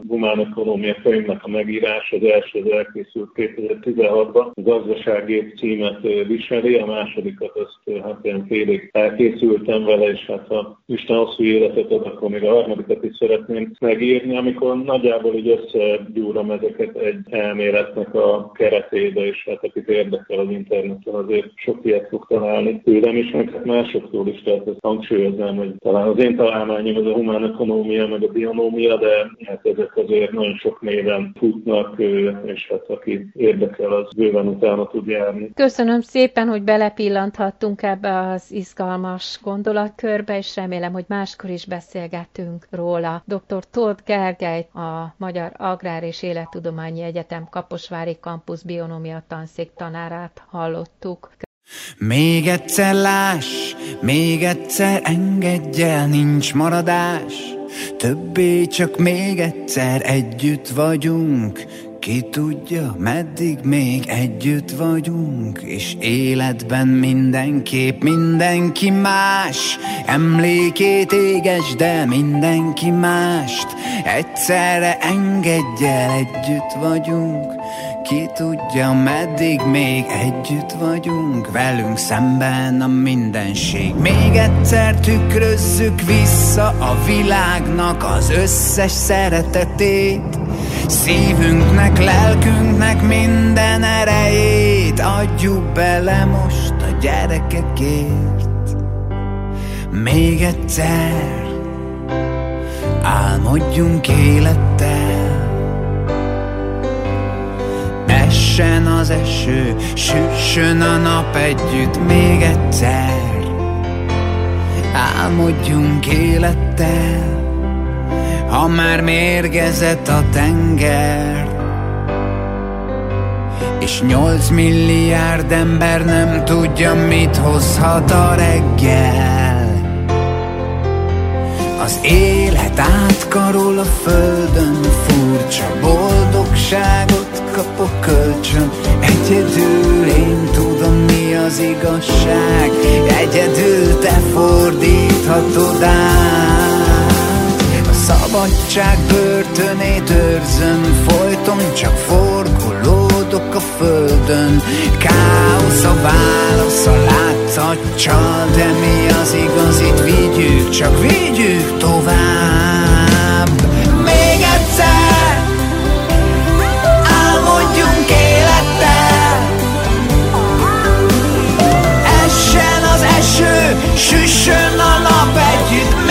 humánekonómia könyvnek a megírás, az első az elkészült 2016-ban, a gazdasági címet viseli, a másodikat azt hát ilyen félig elkészültem vele, és hát ha Isten hosszú életet ad, akkor még a harmadikat is szeretném megírni, amikor nagyjából így összegyúrom ezeket egy elméletnek a keretébe, és hát akit érdekel, kell az interneten, azért sok ilyet fog találni tőlem is, meg hát másoktól is, tehát ezt hangsúlyoznám, hogy talán az én találmányom az a humán ökonómia, meg a bionómia, de hát ezek azért nagyon sok néven futnak, és hát aki érdekel, az bőven utána tud járni. Köszönöm szépen, hogy belepillanthattunk ebbe az izgalmas gondolatkörbe, és remélem, hogy máskor is beszélgetünk róla. Dr. Tóth Gergely, a Magyar Agrár és Élettudományi Egyetem Kaposvári Kampusz Bionómia Tanszék tanára hangját hallottuk. Még egyszer láss, még egyszer engedj el, nincs maradás. Többé csak még egyszer együtt vagyunk, ki tudja, meddig még együtt vagyunk, és életben mindenképp mindenki más. Emlékét éges, de mindenki mást. Egyszerre engedj el, együtt vagyunk, ki tudja, meddig még együtt vagyunk, velünk szemben a mindenség. Még egyszer tükrözzük vissza a világnak az összes szeretetét, Szívünknek, lelkünknek minden erejét adjuk bele most a gyerekekért. Még egyszer álmodjunk élettel. Essen az eső, süssön a nap együtt még egyszer. Álmodjunk élettel ha már mérgezett a tenger És nyolc milliárd ember nem tudja, mit hozhat a reggel Az élet átkarol a földön Furcsa boldogságot kapok kölcsön. Egyedül én tudom, mi az igazság Egyedül te fordíthatod át. Szabadság börtönét őrzöm Folyton csak a földön. Káosz a válasz a látszatcsal De mi az igazit vigyük, csak vigyük tovább. Még egyszer álmodjunk élettel. Essen az eső, süssön a nap együtt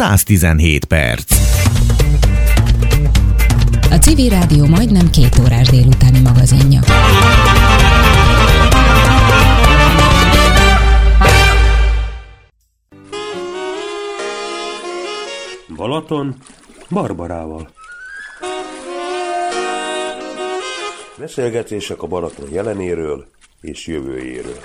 117 perc. A Civil Rádió majdnem két órás délutáni magazinja. Balaton Barbarával. Beszélgetések a Balaton jelenéről és jövőjéről.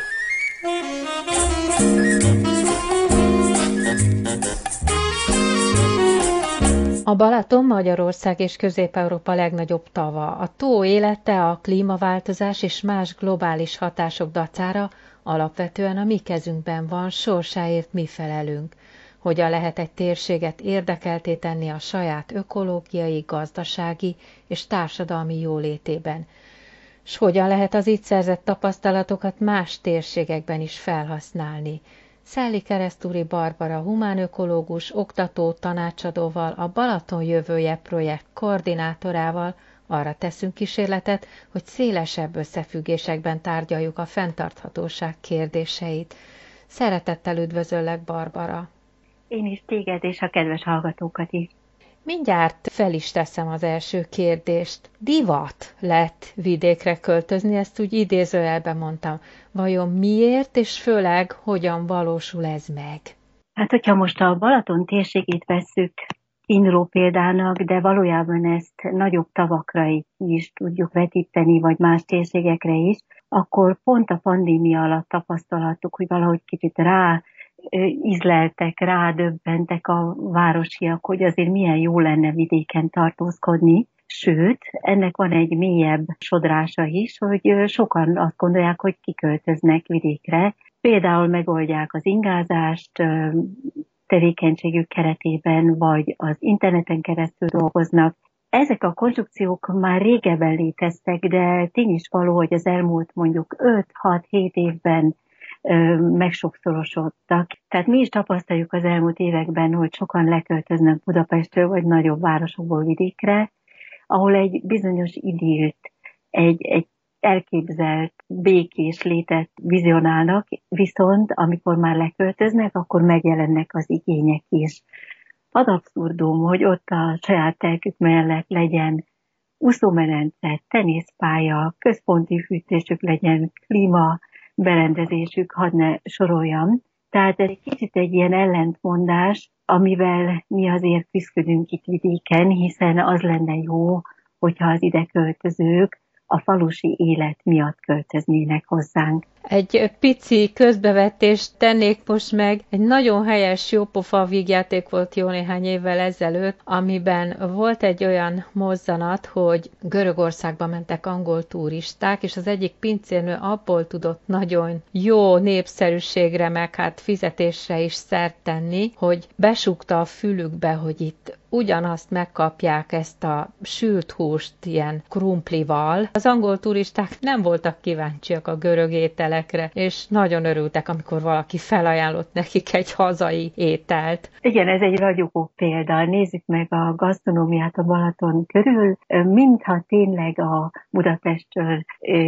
A Balaton Magyarország és Közép-Európa legnagyobb tava. A tó élete a klímaváltozás és más globális hatások dacára alapvetően a mi kezünkben van, sorsáért mi felelünk. Hogyan lehet egy térséget érdekelté tenni a saját ökológiai, gazdasági és társadalmi jólétében, s hogyan lehet az itt szerzett tapasztalatokat más térségekben is felhasználni. Szelli Keresztúri Barbara humánökológus, oktató tanácsadóval, a Balaton Jövője projekt koordinátorával arra teszünk kísérletet, hogy szélesebb összefüggésekben tárgyaljuk a fenntarthatóság kérdéseit. Szeretettel üdvözöllek, Barbara! Én is téged és a kedves hallgatókat is. Mindjárt fel is teszem az első kérdést. Divat lett vidékre költözni, ezt úgy idézőjelben mondtam. Vajon miért, és főleg hogyan valósul ez meg? Hát, hogyha most a Balaton térségét vesszük induló példának, de valójában ezt nagyobb tavakra is tudjuk vetíteni, vagy más térségekre is, akkor pont a pandémia alatt tapasztalhattuk, hogy valahogy kicsit rá ízleltek, rádöbbentek a városiak, hogy azért milyen jó lenne vidéken tartózkodni, Sőt, ennek van egy mélyebb sodrása is, hogy sokan azt gondolják, hogy kiköltöznek vidékre, például megoldják az ingázást, tevékenységük keretében, vagy az interneten keresztül dolgoznak. Ezek a konstrukciók már régebben léteztek, de tény is való, hogy az elmúlt mondjuk 5-6-7 évben megsokszorosodtak. Tehát mi is tapasztaljuk az elmúlt években, hogy sokan leköltöznek Budapestről vagy nagyobb városokból vidékre, ahol egy bizonyos idillt, egy, egy elképzelt békés létet vizionálnak, viszont amikor már leköltöznek, akkor megjelennek az igények is. Ad abszurdum, hogy ott a saját telkük mellett legyen úszómedence, teniszpálya, központi fűtésük legyen, klíma, berendezésük, hadd ne soroljam. Tehát egy kicsit egy ilyen ellentmondás, amivel mi azért küzdködünk itt vidéken, hiszen az lenne jó, hogyha az ide költözők a falusi élet miatt költöznének hozzánk. Egy pici közbevetést tennék most meg. Egy nagyon helyes, jópofa vígjáték volt jó néhány évvel ezelőtt, amiben volt egy olyan mozzanat, hogy Görögországba mentek angol turisták, és az egyik pincérnő abból tudott nagyon jó népszerűségre, meg hát fizetésre is szert tenni, hogy besúgta a fülükbe, hogy itt ugyanazt megkapják ezt a sült húst ilyen krumplival. Az angol turisták nem voltak kíváncsiak a görög ételekre, és nagyon örültek, amikor valaki felajánlott nekik egy hazai ételt. Igen, ez egy ragyogó példa. Nézzük meg a gasztronómiát a Balaton körül, mintha tényleg a Budapestről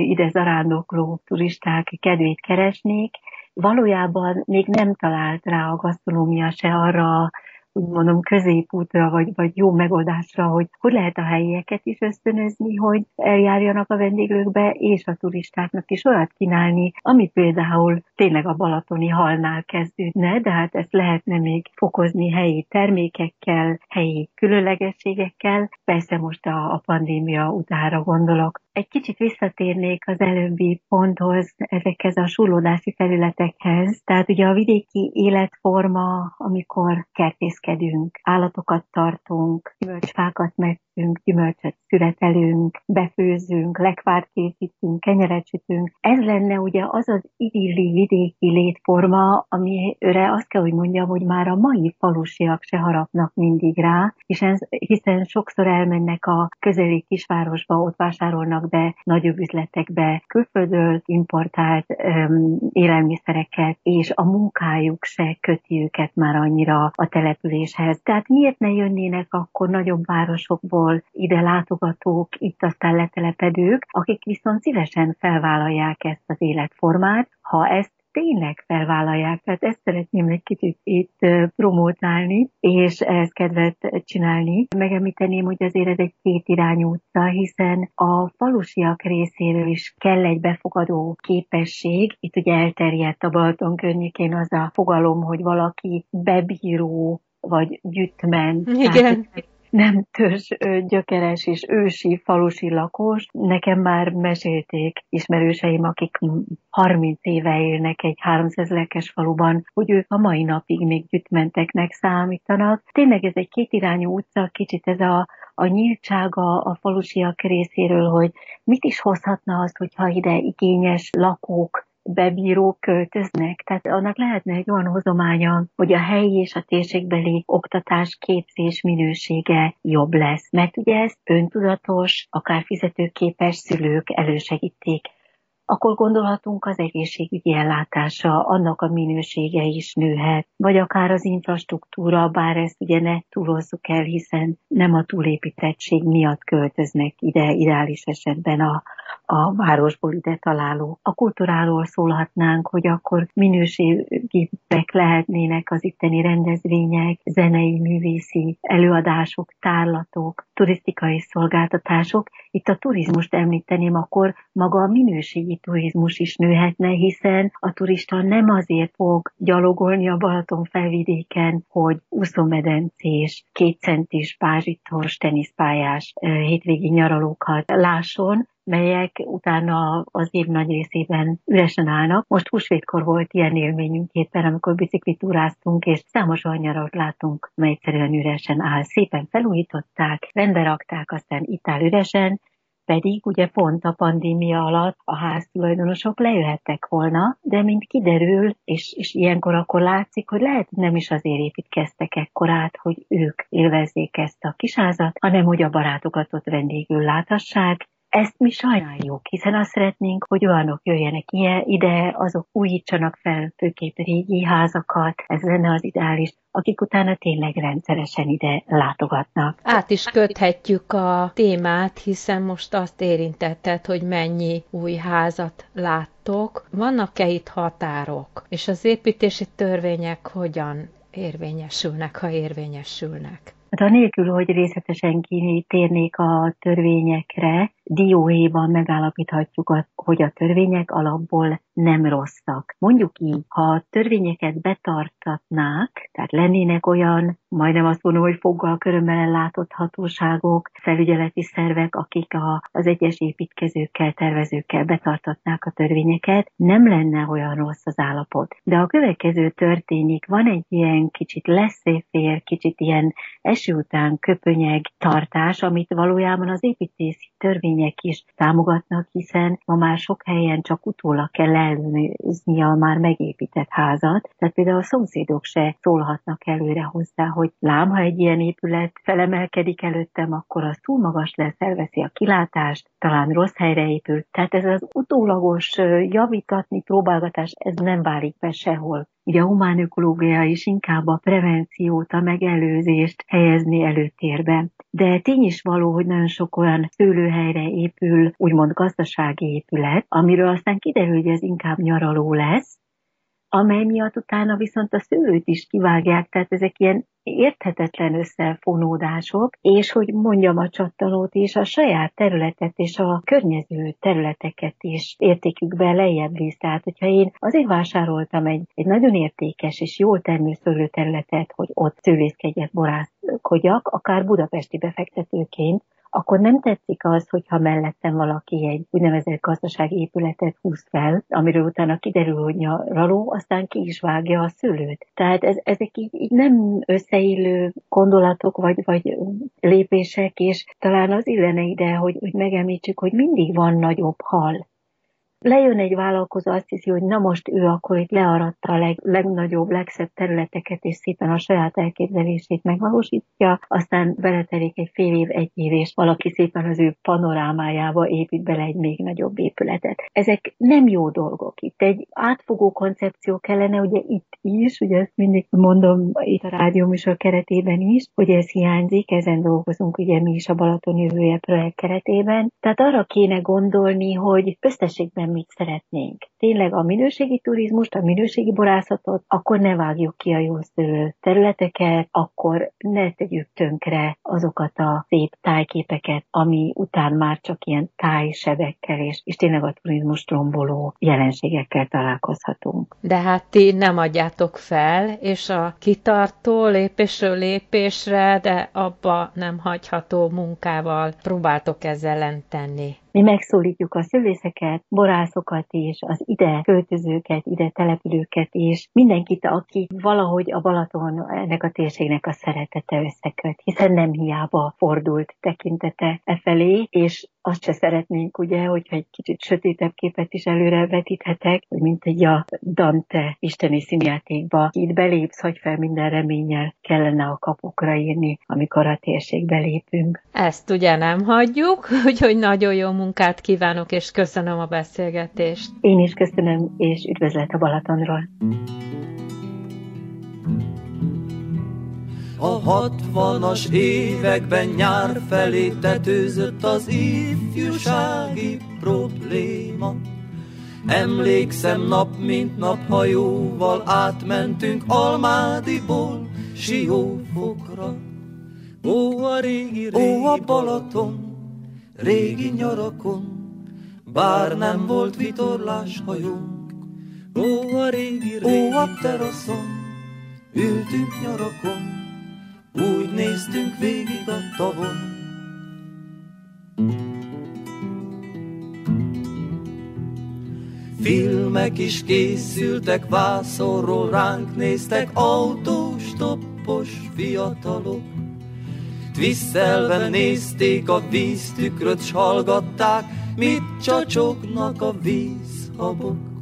ide zarándokló turisták kedvét keresnék, valójában még nem talált rá a gasztronómia se arra úgy mondom, középútra, vagy, vagy jó megoldásra, hogy hogy lehet a helyieket is ösztönözni, hogy eljárjanak a vendéglőkbe, és a turistáknak is olyat kínálni, ami például tényleg a balatoni halnál kezdődne, de hát ezt lehetne még fokozni helyi termékekkel, helyi különlegességekkel. Persze most a, a pandémia utára gondolok. Egy kicsit visszatérnék az előbbi ponthoz, ezekhez a súlódási felületekhez. Tehát ugye a vidéki életforma, amikor kertészkedünk, állatokat tartunk, gyümölcsfákat megszünk, gyümölcsöt születelünk, befőzünk, lekvárt készítünk, kenyeret sütünk. Ez lenne ugye az az idilli vidéki létforma, amire azt kell, hogy mondjam, hogy már a mai falusiak se harapnak mindig rá, hiszen, sokszor elmennek a közeli kisvárosba, ott vásárolnak be nagyobb üzletekbe külföldről importált um, élelmiszereket, és a munkájuk se köti őket már annyira a településhez. Tehát miért ne jönnének akkor nagyobb városokból ide látogatók, itt aztán letelepedők, akik viszont szívesen felvállalják ezt az életformát, ha ezt tényleg felvállalják. Tehát ezt szeretném egy kicsit itt promótálni, és ehhez kedvet csinálni. Megemlíteném, hogy azért ez egy kétirányú utca, hiszen a falusiak részéről is kell egy befogadó képesség. Itt ugye elterjedt a Balaton környékén az a fogalom, hogy valaki bebíró, vagy gyütmen. Igen. Tehát nem törzs gyökeres és ősi falusi lakos. Nekem már mesélték ismerőseim, akik 30 éve élnek egy 300 lelkes faluban, hogy ők a mai napig még gyütmenteknek számítanak. Tényleg ez egy kétirányú utca, kicsit ez a, a nyíltsága a falusiak részéről, hogy mit is hozhatna azt, hogyha ide igényes lakók bebírók költöznek. Tehát annak lehetne egy olyan hozománya, hogy a helyi és a térségbeli oktatás, képzés minősége jobb lesz. Mert ugye ezt öntudatos, akár fizetőképes szülők elősegítik akkor gondolhatunk az egészségügyi ellátása, annak a minősége is nőhet, vagy akár az infrastruktúra, bár ezt ugye ne túlozzuk el, hiszen nem a túlépítettség miatt költöznek ide, ideális esetben a, a városból ide találó. A kultúráról szólhatnánk, hogy akkor minőségibek lehetnének az itteni rendezvények, zenei, művészi előadások, tárlatok, turisztikai szolgáltatások. Itt a turizmust említeném, akkor maga a minőségi minőségi turizmus is nőhetne, hiszen a turista nem azért fog gyalogolni a Balaton felvidéken, hogy úszómedencés, kétcentis, pázsitos, teniszpályás hétvégi nyaralókat lásson, melyek utána az év nagy részében üresen állnak. Most húsvétkor volt ilyen élményünk éppen, amikor biciklitúráztunk, és számos olyan nyarat látunk, mely egyszerűen üresen áll. Szépen felújították, rendbe rakták, aztán itt áll üresen, pedig ugye pont a pandémia alatt a háztulajdonosok lejöhettek volna, de mint kiderül, és, és ilyenkor akkor látszik, hogy lehet nem is azért építkeztek ekkorát, hogy ők élvezzék ezt a kisázat, hanem hogy a barátokat ott vendégül láthassák, ezt mi sajnáljuk, hiszen azt szeretnénk, hogy olyanok jöjjenek ide, azok újítsanak fel főképp régi házakat, ez lenne az ideális, akik utána tényleg rendszeresen ide látogatnak. Át is köthetjük a témát, hiszen most azt érintetted, hogy mennyi új házat láttok. Vannak-e itt határok? És az építési törvények hogyan érvényesülnek, ha érvényesülnek? Hát anélkül, hogy részletesen kitérnék a törvényekre, dióhéjban megállapíthatjuk, hogy a törvények alapból nem rosszak. Mondjuk így, ha a törvényeket betartatnák, tehát lennének olyan, majdnem azt mondom, hogy foggal körömmel ellátott hatóságok, felügyeleti szervek, akik a, az egyes építkezőkkel, tervezőkkel betartatnák a törvényeket, nem lenne olyan rossz az állapot. De a következő történik, van egy ilyen kicsit leszéfér, kicsit ilyen eső után köpönyeg tartás, amit valójában az építési törvények is támogatnak, hiszen ma már sok helyen csak utólag kell ellenőrizni a már megépített házat. Tehát például a szomszédok se szólhatnak előre hozzá, hogy lám, ha egy ilyen épület felemelkedik előttem, akkor az túl magas lesz, elveszi a kilátást, talán rossz helyre épül. Tehát ez az utólagos javítatni, próbálgatás, ez nem válik be sehol. Ugye a humán ökológia is inkább a prevenciót, a megelőzést helyezni előtérbe. De tény is való, hogy nagyon sok olyan szőlőhelyre épül, úgymond gazdasági épület, amiről aztán kiderül, hogy ez inkább nyaraló lesz, amely miatt utána viszont a szőlőt is kivágják, tehát ezek ilyen érthetetlen összefonódások, és hogy mondjam a csattanót is, a saját területet és a környező területeket is értékükbe lejjebb visz. Tehát, hogyha én azért vásároltam egy, egy nagyon értékes és jól termőszőlő területet, hogy ott szőlészkedjek, borászkodjak, akár budapesti befektetőként, akkor nem tetszik az, hogyha mellettem valaki egy úgynevezett gazdasági épületet húz fel, amiről utána kiderül, hogy nyaraló, aztán ki is vágja a szőlőt. Tehát ez, ezek így, így nem összeillő gondolatok vagy, vagy lépések, és talán az illene ide, hogy, hogy megemlítsük, hogy mindig van nagyobb hal lejön egy vállalkozó, azt hiszi, hogy na most ő akkor itt learatta a leg, legnagyobb, legszebb területeket, és szépen a saját elképzelését megvalósítja, aztán beletelik egy fél év, egy év, és valaki szépen az ő panorámájába épít bele egy még nagyobb épületet. Ezek nem jó dolgok. Itt egy átfogó koncepció kellene, ugye itt is, ugye ezt mindig mondom itt a rádióműsor keretében is, hogy ez hiányzik, ezen dolgozunk ugye mi is a Balaton jövője projekt keretében. Tehát arra kéne gondolni, hogy összességben mit szeretnénk. Tényleg a minőségi turizmust, a minőségi borászatot, akkor ne vágjuk ki a jó területeket, akkor ne tegyük tönkre azokat a szép tájképeket, ami után már csak ilyen tájsebekkel és, és tényleg a turizmus romboló jelenségekkel találkozhatunk. De hát ti nem adjátok fel, és a kitartó lépésről lépésre, de abba nem hagyható munkával próbáltok ezzel tenni. Mi megszólítjuk a szülészeket, borászokat is, az ide költözőket, ide települőket is, mindenkit, aki valahogy a Balaton ennek a térségnek a szeretete összeköt, hiszen nem hiába fordult tekintete e felé, és azt se szeretnénk, ugye, hogyha egy kicsit sötétebb képet is előre vetíthetek, hogy mint egy a Dante isteni színjátékba. Itt belépsz, hogy fel minden reménnyel kellene a kapukra írni, amikor a térségbe lépünk. Ezt ugye nem hagyjuk, úgyhogy nagyon jó munkát kívánok, és köszönöm a beszélgetést. Én is köszönöm, és üdvözlet a Balatonról. A hatvanas években nyár felé tetőzött az ifjúsági probléma. Emlékszem nap mint nap hajóval átmentünk Almádiból Siófokra. Ó, a régi, régi Ó, a Balaton, régi nyarakon, bár nem volt vitorlás hajónk. Ó, a régi, régi, ó, a teraszon, ültünk nyarakon, úgy néztünk végig a tavon. Filmek is készültek, vászorról ránk néztek, autós, toppos fiatalok. Twiszelve nézték a víztükröt, s hallgatták, mit csacsognak a vízhabok.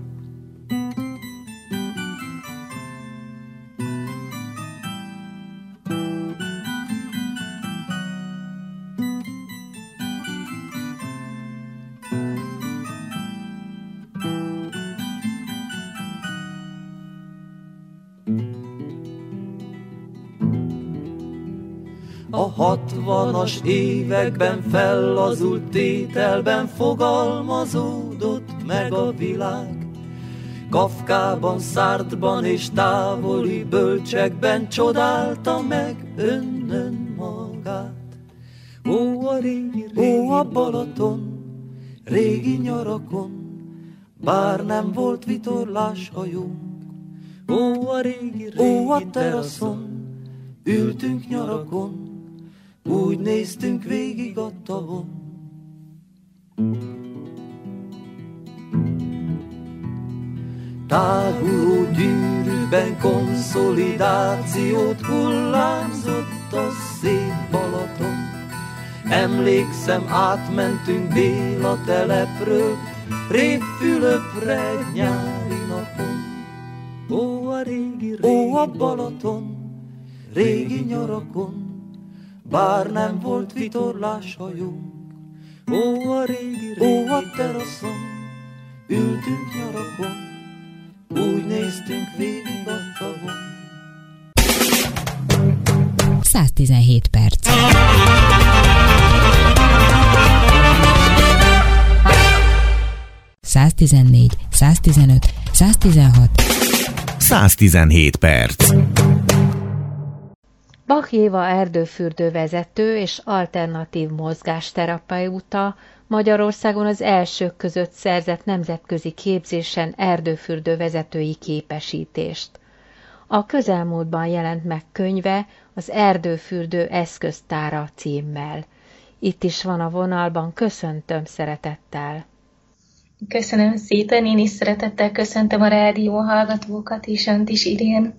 80-as években fellazult tételben fogalmazódott meg a világ. Kafkában, Szártban és távoli bölcsekben csodálta meg önnön magát. Ó, a régi, ó, a Balaton, régi nyarakon, bár nem volt vitorlás hajunk. Ó, a régi, régi ó, a teraszon, ültünk nyarakon, úgy néztünk végig a tavon. Táguló gyűrűben konszolidációt hullámzott a szép Balaton. Emlékszem, átmentünk Béla telepről, Révfülöpre egy nyári napon. Ó, a régi, régi Ó, a Balaton, régi nyarakon, bár nem volt vitorlás hajónk. Ó, a régi, régi ó, a teraszon, ültünk nyarakon, úgy néztünk végig a tavon. 117 perc. Száztizennégy, 115, 116, 117 perc. Bach Éva erdőfürdő vezető és alternatív mozgásterapeuta Magyarországon az elsők között szerzett nemzetközi képzésen erdőfürdő vezetői képesítést. A közelmúltban jelent meg könyve az Erdőfürdő eszköztára címmel. Itt is van a vonalban, köszöntöm szeretettel. Köszönöm szépen, én is szeretettel köszöntöm a rádió hallgatókat, és önt is, Irén.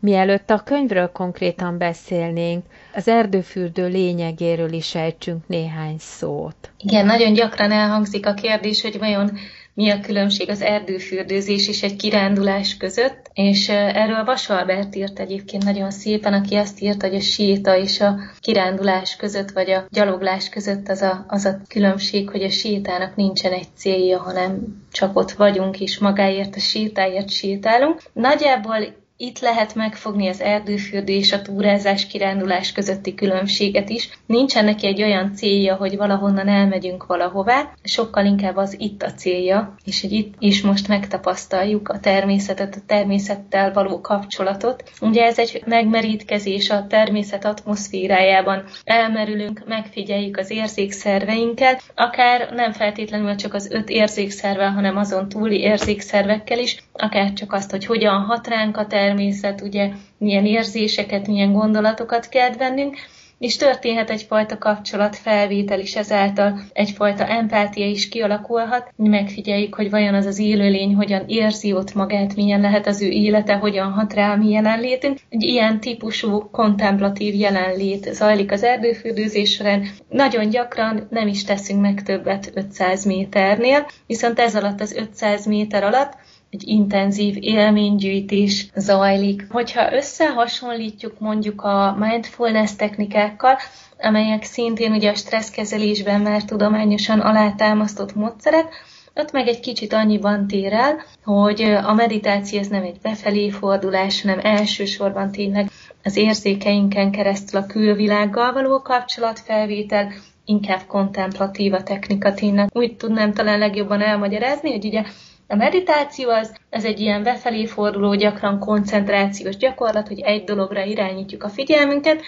Mielőtt a könyvről konkrétan beszélnénk, az erdőfürdő lényegéről is ejtsünk néhány szót. Igen, nagyon gyakran elhangzik a kérdés, hogy vajon mi a különbség az erdőfürdőzés és egy kirándulás között, és erről Vas Albert írt egyébként nagyon szépen, aki azt írt, hogy a séta és a kirándulás között, vagy a gyaloglás között az a, az a különbség, hogy a sétának nincsen egy célja, hanem csak ott vagyunk, és magáért a sétáért sétálunk. Nagyjából itt lehet megfogni az erdőfürdő és a túrázás kirándulás közötti különbséget is. Nincsen neki egy olyan célja, hogy valahonnan elmegyünk valahová, sokkal inkább az itt a célja, és hogy itt is most megtapasztaljuk a természetet, a természettel való kapcsolatot. Ugye ez egy megmerítkezés a természet atmoszférájában. Elmerülünk, megfigyeljük az érzékszerveinkkel, akár nem feltétlenül csak az öt érzékszervel, hanem azon túli érzékszervekkel is, akár csak azt, hogy hogyan hat ránk a természet, természet, ugye milyen érzéseket, milyen gondolatokat kell bennünk, és történhet egyfajta kapcsolatfelvétel is ezáltal, egyfajta empátia is kialakulhat, megfigyeljük, hogy vajon az az élőlény hogyan érzi ott magát, milyen lehet az ő élete, hogyan hat rá a mi jelenlétünk. Egy ilyen típusú kontemplatív jelenlét zajlik az erdőfürdőzés során. Nagyon gyakran nem is teszünk meg többet 500 méternél, viszont ez alatt az 500 méter alatt egy intenzív élménygyűjtés zajlik. Hogyha összehasonlítjuk mondjuk a mindfulness technikákkal, amelyek szintén ugye a stresszkezelésben már tudományosan alátámasztott módszerek, ott meg egy kicsit annyiban tér el, hogy a meditáció ez nem egy befelé fordulás, hanem elsősorban tényleg az érzékeinken keresztül a külvilággal való kapcsolatfelvétel, inkább kontemplatív a technika tényleg. Úgy tudnám talán legjobban elmagyarázni, hogy ugye a meditáció az, ez egy ilyen befelé forduló, gyakran koncentrációs gyakorlat, hogy egy dologra irányítjuk a figyelmünket,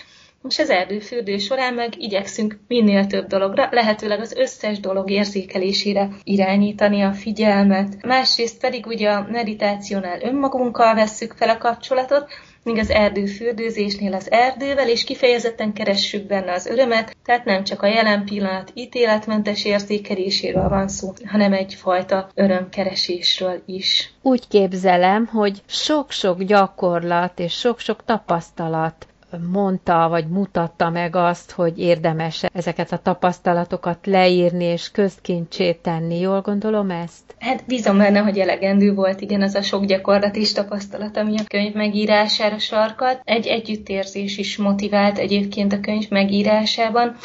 és az erdőfürdő során meg igyekszünk minél több dologra, lehetőleg az összes dolog érzékelésére irányítani a figyelmet. Másrészt pedig ugye a meditációnál önmagunkkal vesszük fel a kapcsolatot, míg az erdőfürdőzésnél az erdővel, és kifejezetten keressük benne az örömet, tehát nem csak a jelen pillanat ítéletmentes érzékeléséről van szó, hanem egyfajta örömkeresésről is. Úgy képzelem, hogy sok-sok gyakorlat és sok-sok tapasztalat mondta, vagy mutatta meg azt, hogy érdemes ezeket a tapasztalatokat leírni és közkincsét tenni. Jól gondolom ezt? Hát bízom benne, hogy elegendő volt, igen, az a sok gyakorlat és tapasztalat, ami a könyv megírására sarkalt. Egy együttérzés is motivált egyébként a könyv megírásában.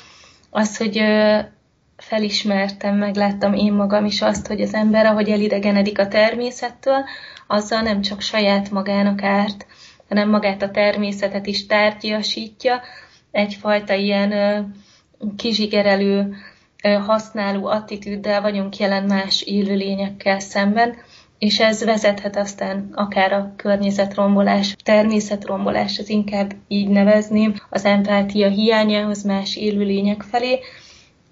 Az, hogy felismertem, megláttam én magam is azt, hogy az ember, ahogy elidegenedik a természettől, azzal nem csak saját magának árt, hanem magát a természetet is tárgyasítja, egyfajta ilyen kizsigerelő, használó attitűddel vagyunk jelen más élőlényekkel szemben, és ez vezethet aztán akár a környezetrombolás, természetrombolás, az inkább így nevezném, az empátia hiányához más élőlények felé,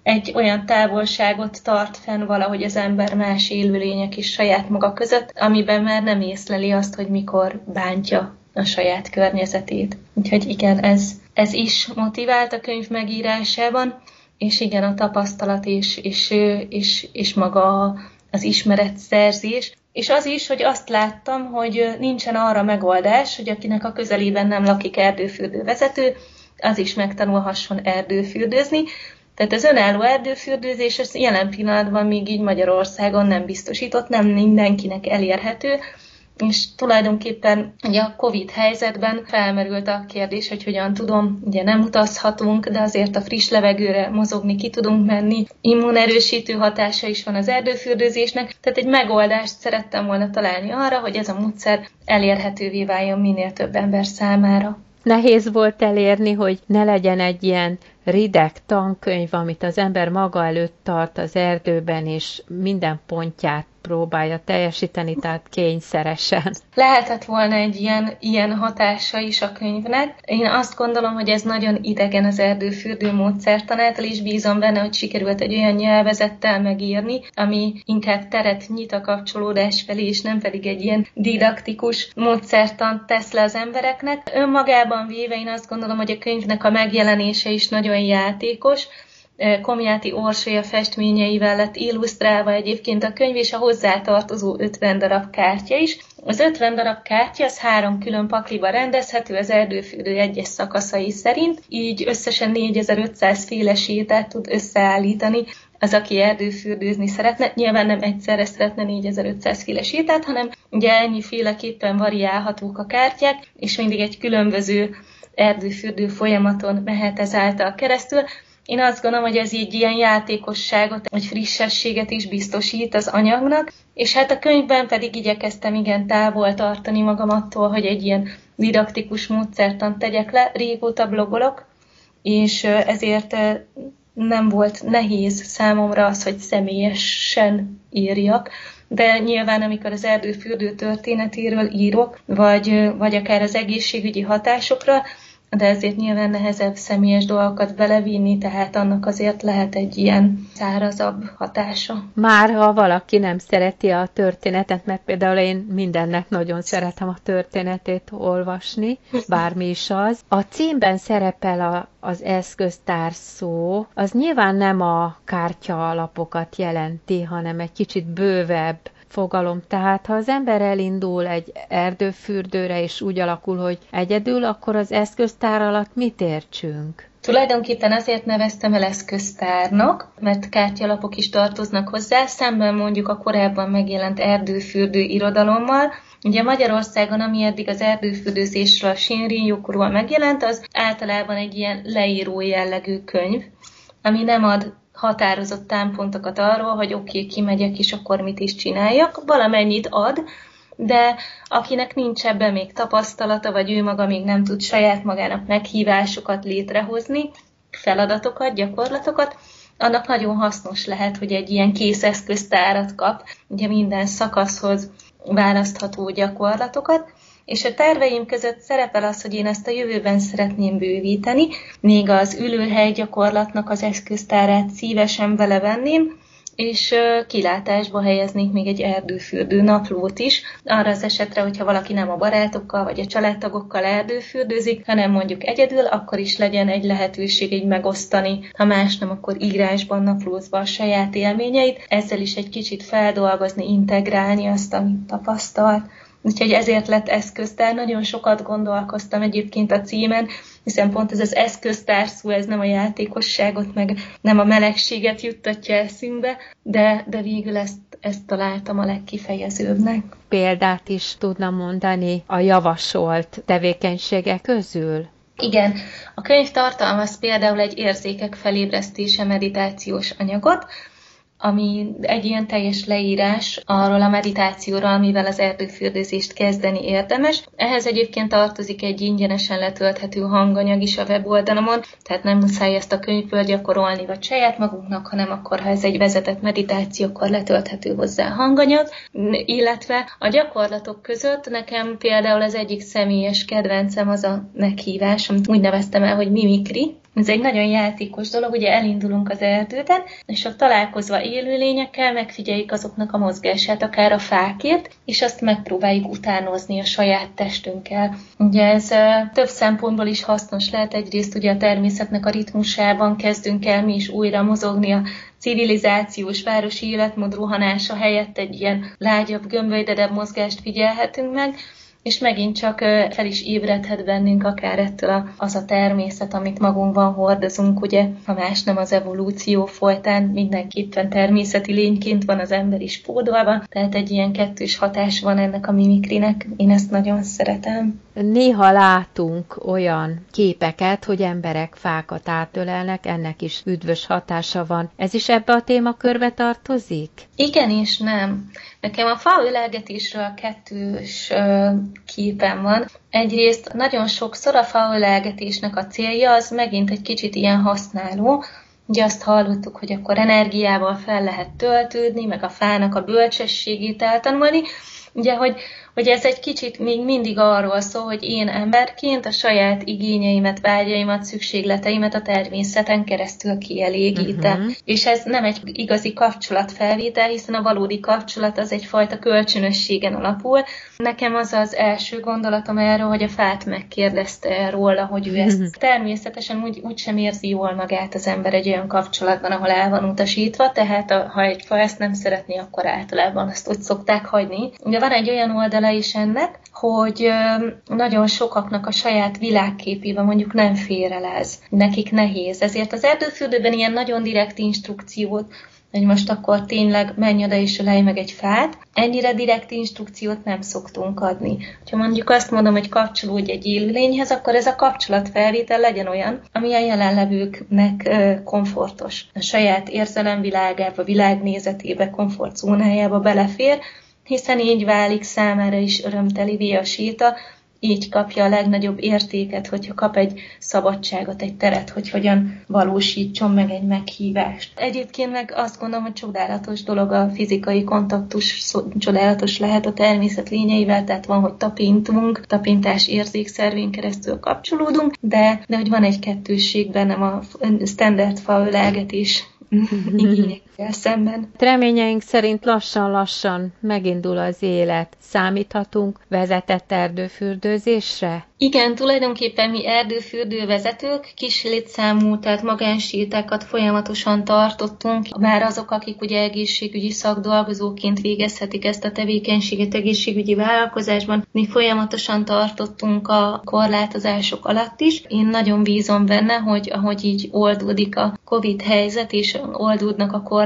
egy olyan távolságot tart fenn valahogy az ember más élőlények is saját maga között, amiben már nem észleli azt, hogy mikor bántja a saját környezetét. Úgyhogy igen, ez, ez is motivált a könyv megírásában, és igen, a tapasztalat és, és, és, és maga az ismeretszerzés. És az is, hogy azt láttam, hogy nincsen arra megoldás, hogy akinek a közelében nem lakik erdőfürdő vezető, az is megtanulhasson erdőfürdőzni. Tehát az önálló erdőfürdőzés ez jelen pillanatban még így Magyarországon nem biztosított, nem mindenkinek elérhető, és tulajdonképpen ugye a Covid helyzetben felmerült a kérdés, hogy hogyan tudom, ugye nem utazhatunk, de azért a friss levegőre mozogni ki tudunk menni. Immunerősítő hatása is van az erdőfürdőzésnek, tehát egy megoldást szerettem volna találni arra, hogy ez a módszer elérhetővé váljon minél több ember számára. Nehéz volt elérni, hogy ne legyen egy ilyen rideg tankönyv, amit az ember maga előtt tart az erdőben, és minden pontját próbálja teljesíteni, tehát kényszeresen. Lehetett volna egy ilyen, ilyen hatása is a könyvnek. Én azt gondolom, hogy ez nagyon idegen az erdőfürdő módszertanától, és bízom benne, hogy sikerült egy olyan nyelvezettel megírni, ami inkább teret nyit a kapcsolódás felé, és nem pedig egy ilyen didaktikus módszertant tesz le az embereknek. Önmagában véve én azt gondolom, hogy a könyvnek a megjelenése is nagyon játékos, Komjáti Orsolya festményeivel lett illusztrálva egyébként a könyv és a hozzátartozó 50 darab kártya is. Az 50 darab kártya az három külön pakliba rendezhető az erdőfürdő egyes szakaszai szerint, így összesen 4500 féle sétát tud összeállítani az, aki erdőfürdőzni szeretne. Nyilván nem egyszerre szeretne 4500 féle sétát, hanem ugye ennyi féleképpen variálhatók a kártyák, és mindig egy különböző erdőfürdő folyamaton mehet ezáltal keresztül. Én azt gondolom, hogy ez így ilyen játékosságot, vagy frissességet is biztosít az anyagnak, és hát a könyvben pedig igyekeztem igen távol tartani magam attól, hogy egy ilyen didaktikus módszertant tegyek le. Régóta blogolok, és ezért nem volt nehéz számomra az, hogy személyesen írjak, de nyilván amikor az erdőfürdő történetéről írok, vagy, vagy akár az egészségügyi hatásokra, de ezért nyilván nehezebb személyes dolgokat belevinni, tehát annak azért lehet egy ilyen szárazabb hatása. Már ha valaki nem szereti a történetet, mert például én mindennek nagyon szeretem a történetét olvasni, bármi is az. A címben szerepel a, az eszköztár szó, az nyilván nem a kártya alapokat jelenti, hanem egy kicsit bővebb fogalom. Tehát ha az ember elindul egy erdőfürdőre, és úgy alakul, hogy egyedül, akkor az eszköztár alatt mit értsünk? Tulajdonképpen azért neveztem el eszköztárnak, mert kártyalapok is tartoznak hozzá, szemben mondjuk a korábban megjelent erdőfürdő irodalommal, Ugye Magyarországon, ami eddig az erdőfürdőzésről, a Shinrin megjelent, az általában egy ilyen leíró jellegű könyv, ami nem ad határozott támpontokat arról, hogy oké, okay, kimegyek, és akkor mit is csináljak. Valamennyit ad, de akinek nincs ebben még tapasztalata, vagy ő maga még nem tud saját magának meghívásokat létrehozni, feladatokat, gyakorlatokat, annak nagyon hasznos lehet, hogy egy ilyen kész eszköztárat kap, ugye minden szakaszhoz választható gyakorlatokat, és a terveim között szerepel az, hogy én ezt a jövőben szeretném bővíteni, még az ülőhely gyakorlatnak az eszköztárát szívesen belevenném, és kilátásba helyeznék még egy erdőfürdő naplót is, arra az esetre, hogyha valaki nem a barátokkal vagy a családtagokkal erdőfürdőzik, hanem mondjuk egyedül, akkor is legyen egy lehetőség így megosztani, ha más nem, akkor írásban naplózva a saját élményeit, ezzel is egy kicsit feldolgozni, integrálni azt, amit tapasztalt. Úgyhogy ezért lett eszköztár. Nagyon sokat gondolkoztam egyébként a címen, hiszen pont ez az eszköztár szó, ez nem a játékosságot, meg nem a melegséget juttatja eszünkbe, de, de végül ezt, ezt találtam a legkifejezőbbnek. Példát is tudna mondani a javasolt tevékenységek közül? Igen, a könyv tartalmaz például egy érzékek felébresztése meditációs anyagot, ami egy ilyen teljes leírás arról a meditációról, amivel az erdőfürdőzést kezdeni érdemes. Ehhez egyébként tartozik egy ingyenesen letölthető hanganyag is a weboldalamon, tehát nem muszáj ezt a könyvből gyakorolni vagy saját magunknak, hanem akkor, ha ez egy vezetett meditáció, akkor letölthető hozzá hanganyag, illetve a gyakorlatok között nekem például az egyik személyes kedvencem az a meghívás, amit úgy neveztem el, hogy mimikri, ez egy nagyon játékos dolog, ugye elindulunk az erdőben, és ott találkozva élőlényekkel megfigyeljük azoknak a mozgását, akár a fákért, és azt megpróbáljuk utánozni a saját testünkkel. Ugye ez több szempontból is hasznos lehet. Egyrészt ugye a természetnek a ritmusában kezdünk el mi is újra mozogni a civilizációs városi életmód rohanása helyett egy ilyen lágyabb, gömbölydedebb mozgást figyelhetünk meg, és megint csak fel is ébredhet bennünk akár ettől a, az a természet, amit magunkban hordozunk, ugye, ha más nem az evolúció folytán mindenképpen természeti lényként van az ember is pódolva, tehát egy ilyen kettős hatás van ennek a mimikrinek, én ezt nagyon szeretem. Néha látunk olyan képeket, hogy emberek fákat átölelnek, ennek is üdvös hatása van. Ez is ebbe a témakörbe tartozik? Igen és nem. Nekem a faölelgetésről kettős képen van. Egyrészt nagyon sokszor a faölelgetésnek a célja az megint egy kicsit ilyen használó, Ugye azt hallottuk, hogy akkor energiával fel lehet töltődni, meg a fának a bölcsességét eltanulni. Ugye, hogy hogy ez egy kicsit még mindig arról szól, hogy én emberként a saját igényeimet, vágyaimat, szükségleteimet a természeten keresztül kielégítem. Uh-huh. És ez nem egy igazi kapcsolatfelvétel, hiszen a valódi kapcsolat az egyfajta kölcsönösségen alapul. Nekem az az első gondolatom erről, hogy a fát megkérdezte róla, hogy ő ezt uh-huh. természetesen úgy, úgy sem érzi jól magát az ember egy olyan kapcsolatban, ahol el van utasítva, tehát a, ha egy fa ezt nem szeretné, akkor általában azt úgy szokták hagyni. Ugye van egy olyan oldal, oldala is ennek, hogy nagyon sokaknak a saját világképébe mondjuk nem félrelez, nekik nehéz. Ezért az erdőfürdőben ilyen nagyon direkt instrukciót hogy most akkor tényleg menj oda és ölej meg egy fát. Ennyire direkt instrukciót nem szoktunk adni. Ha mondjuk azt mondom, hogy kapcsolódj egy élőlényhez, akkor ez a kapcsolatfelvétel legyen olyan, ami a jelenlevőknek komfortos. A saját érzelemvilágába, világnézetébe, komfortzónájába belefér, hiszen így válik számára is örömtelivé a séta, így kapja a legnagyobb értéket, hogyha kap egy szabadságot, egy teret, hogy hogyan valósítson meg egy meghívást. Egyébként meg azt gondolom, hogy csodálatos dolog a fizikai kontaktus, csodálatos lehet a természet lényeivel, tehát van, hogy tapintunk, tapintás érzékszervén keresztül kapcsolódunk, de, de hogy van egy kettősség bennem a standard faölelgetés igényekkel szemben. Reményeink szerint lassan-lassan megindul az élet. Számíthatunk vezetett erdőfürdőzésre? Igen, tulajdonképpen mi erdőfürdő vezetők kis létszámú, tehát magánsétákat folyamatosan tartottunk. Már azok, akik ugye egészségügyi szakdolgozóként végezhetik ezt a tevékenységet egészségügyi vállalkozásban, mi folyamatosan tartottunk a korlátozások alatt is. Én nagyon bízom benne, hogy ahogy így oldódik a COVID helyzet és oldódnak a korlátozások,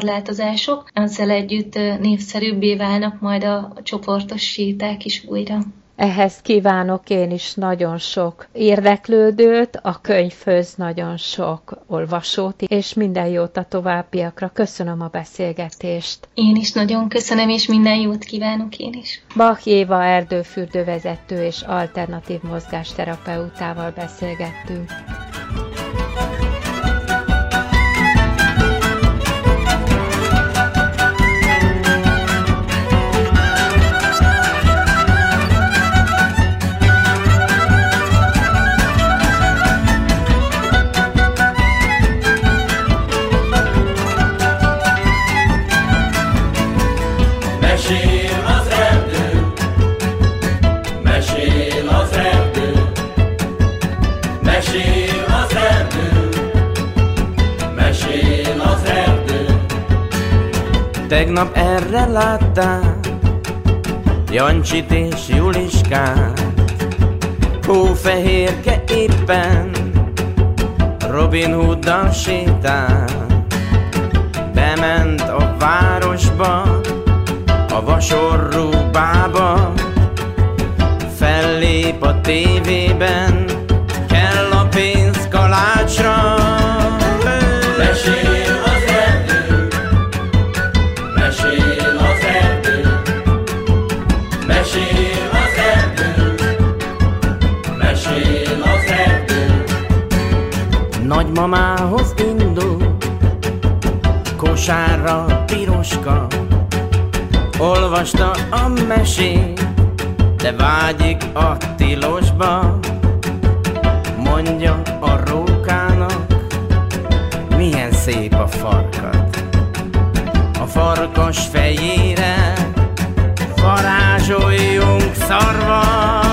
ezzel együtt népszerűbbé válnak majd a csoportos séták is újra. Ehhez kívánok én is nagyon sok érdeklődőt, a könyvhöz nagyon sok olvasót, és minden jót a továbbiakra. Köszönöm a beszélgetést. Én is nagyon köszönöm, és minden jót kívánok én is. Bach Éva erdőfürdővezető és alternatív mozgásterapeutával beszélgettünk. Erre láttál Jancsit és Juliskát Hófehérke éppen Robin Hooddal sétál Bement a városba A vasorú bába Fellép a tévében Nagymamához indul. Kosárra piroska Olvasta a mesét De vágyik a tilosba. Mondja a rókának Milyen szép a farkat A farkas fejére Varázsoljunk szarva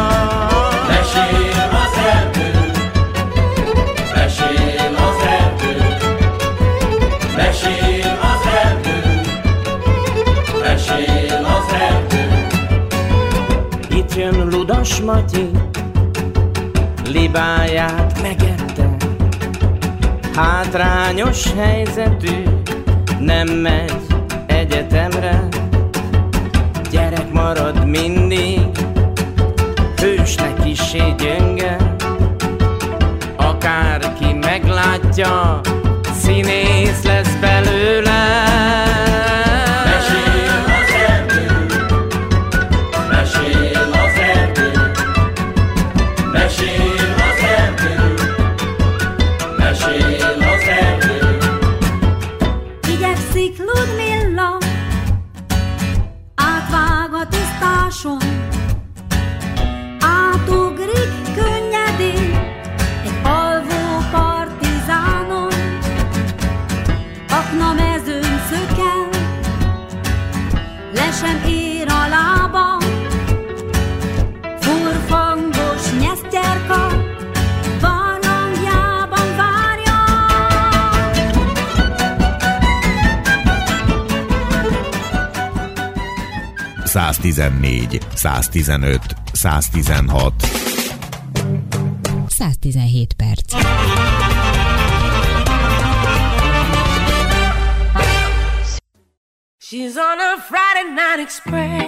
Ludas Matyi, libáját megette. Hátrányos helyzetű, nem megy egyetemre. Gyerek marad mindig, hősnek kisé gyönge. Akárki meglátja, színész lesz belőle. 114, 115, 116. 117 perc. She's on a Friday night express.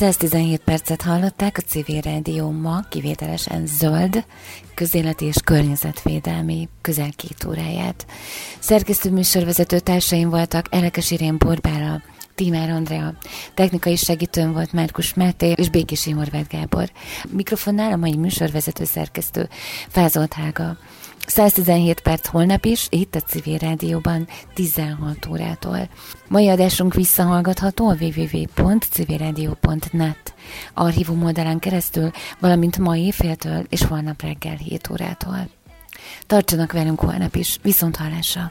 117 percet hallották, a civil rádió ma kivételesen zöld, közéleti és környezetvédelmi közel két óráját. Szerkesztő műsorvezető társaim voltak Elekes Irén Borbára, Tímár Andrea, technikai segítőm volt Márkus Máté és Békési Horváth Gábor. Mikrofonnál a mai műsorvezető szerkesztő Fázolt Hága. 117 perc holnap is, itt a Civil Rádióban 16 órától. Mai adásunk visszahallgatható a www.civilradio.net archívum oldalán keresztül, valamint ma éjféltől és holnap reggel 7 órától. Tartsanak velünk holnap is, viszont hallásra!